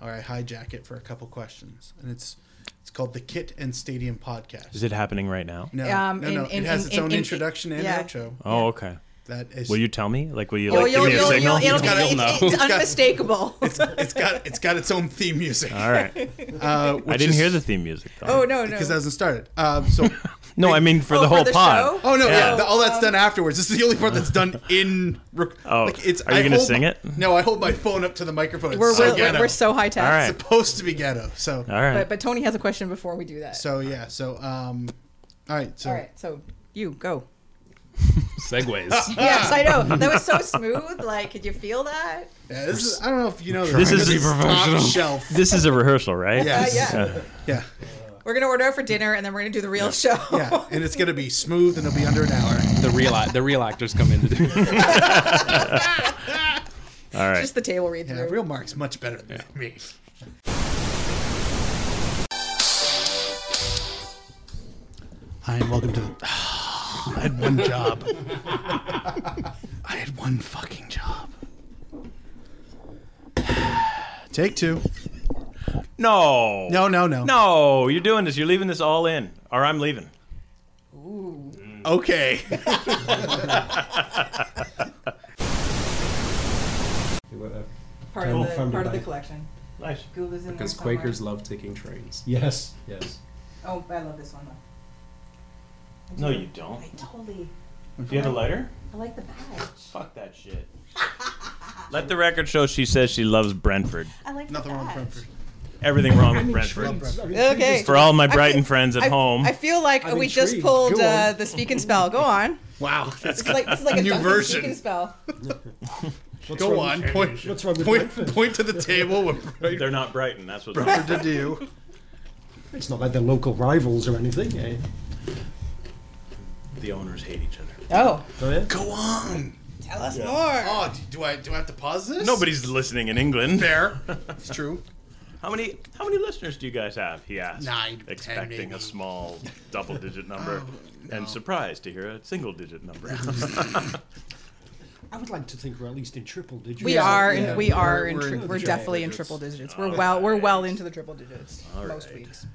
Or I hijack it for a couple questions, and it's it's called the Kit and Stadium Podcast. Is it happening right now? No, Um, no, no. in- it has in- its in- own in- introduction and yeah. outro. Oh, okay. That is. Will you tell me? Like, will you like give me a signal? you'll- It's gotta- it's, no. it's It's gotta- unmistakable. it's got it's got its own theme music. All right. Uh, I didn't is- hear the theme music though. oh no, no. because it hasn't started. Um, so no, I mean for Oh, the for whole the pod. show? Oh no! Yeah, Yeah. the- all that's done afterwards. This is the only part that's done in. Rec- Oh, like it's. are you I gonna sing my- it? No, I hold my phone up to the microphone. It's we're, so we're, we're so high tech. All right. It's supposed to be ghetto. So, All right. But, but Tony has a question before we do that. so yeah. So, um, all right. So, All right, so you go. Segways. Yes, I know. That was so smooth. Like, could you feel that? yeah, this is. I don't know if you know This is- this top shelf. this is a rehearsal, right? Yes. Uh, yeah. Yeah. Yeah. We're gonna order out for dinner, and then we're gonna do the real show. Yeah. And it's gonna be smooth, and it'll be under an hour. the real the real actors come in to do. All right. Just the table read Yeah. Real Mark's much better than me. Hi, and welcome to. The, I had one job. I had one fucking job. Take two. No. No, no, no. No, you're doing this. You're leaving this all in, or I'm leaving. Ooh. Okay. Uh, part of the part of the collection. Nice. Goula's in there Because somewhere. Quakers love taking trains. Yes, yes. Oh, I love this one though. I No, do. you don't. I totally. Do you have a lighter? I like the badge. Fuck that shit. Let the record show she says she loves Brentford. I like Nothing the wrong with. Brentford. Everything wrong with Brentford. Okay. For all my I feel- Brighton friends at I, home. I feel like I'm we just intrigued. pulled Go uh, on. the speak and spell. Go on. Wow. That's It's like it's like a New Duncan version. speak and spell. What's Go on. Point, What's wrong with point, Brentford? point to the table with They're not Brighton. That's what's wrong. Brentford to do. It's not like they're local rivals or anything. Eh? The owners hate each other. Oh, Oh, yeah? Go on. tell us more. Oh, do, do I do I have to pause this? Nobody's listening in England. Fair. It's true. How many how many listeners do you guys have? He asked. Nine, ten, expecting maybe. a small double digit number, oh, and surprised to hear a single digit number. I would like to think we're at least in triple digits. We are, yeah. in, we are, We're- in, we're tri- in we're triple definitely in digits. triple digits. We're All well, we're well into the triple digits All most right. weeks.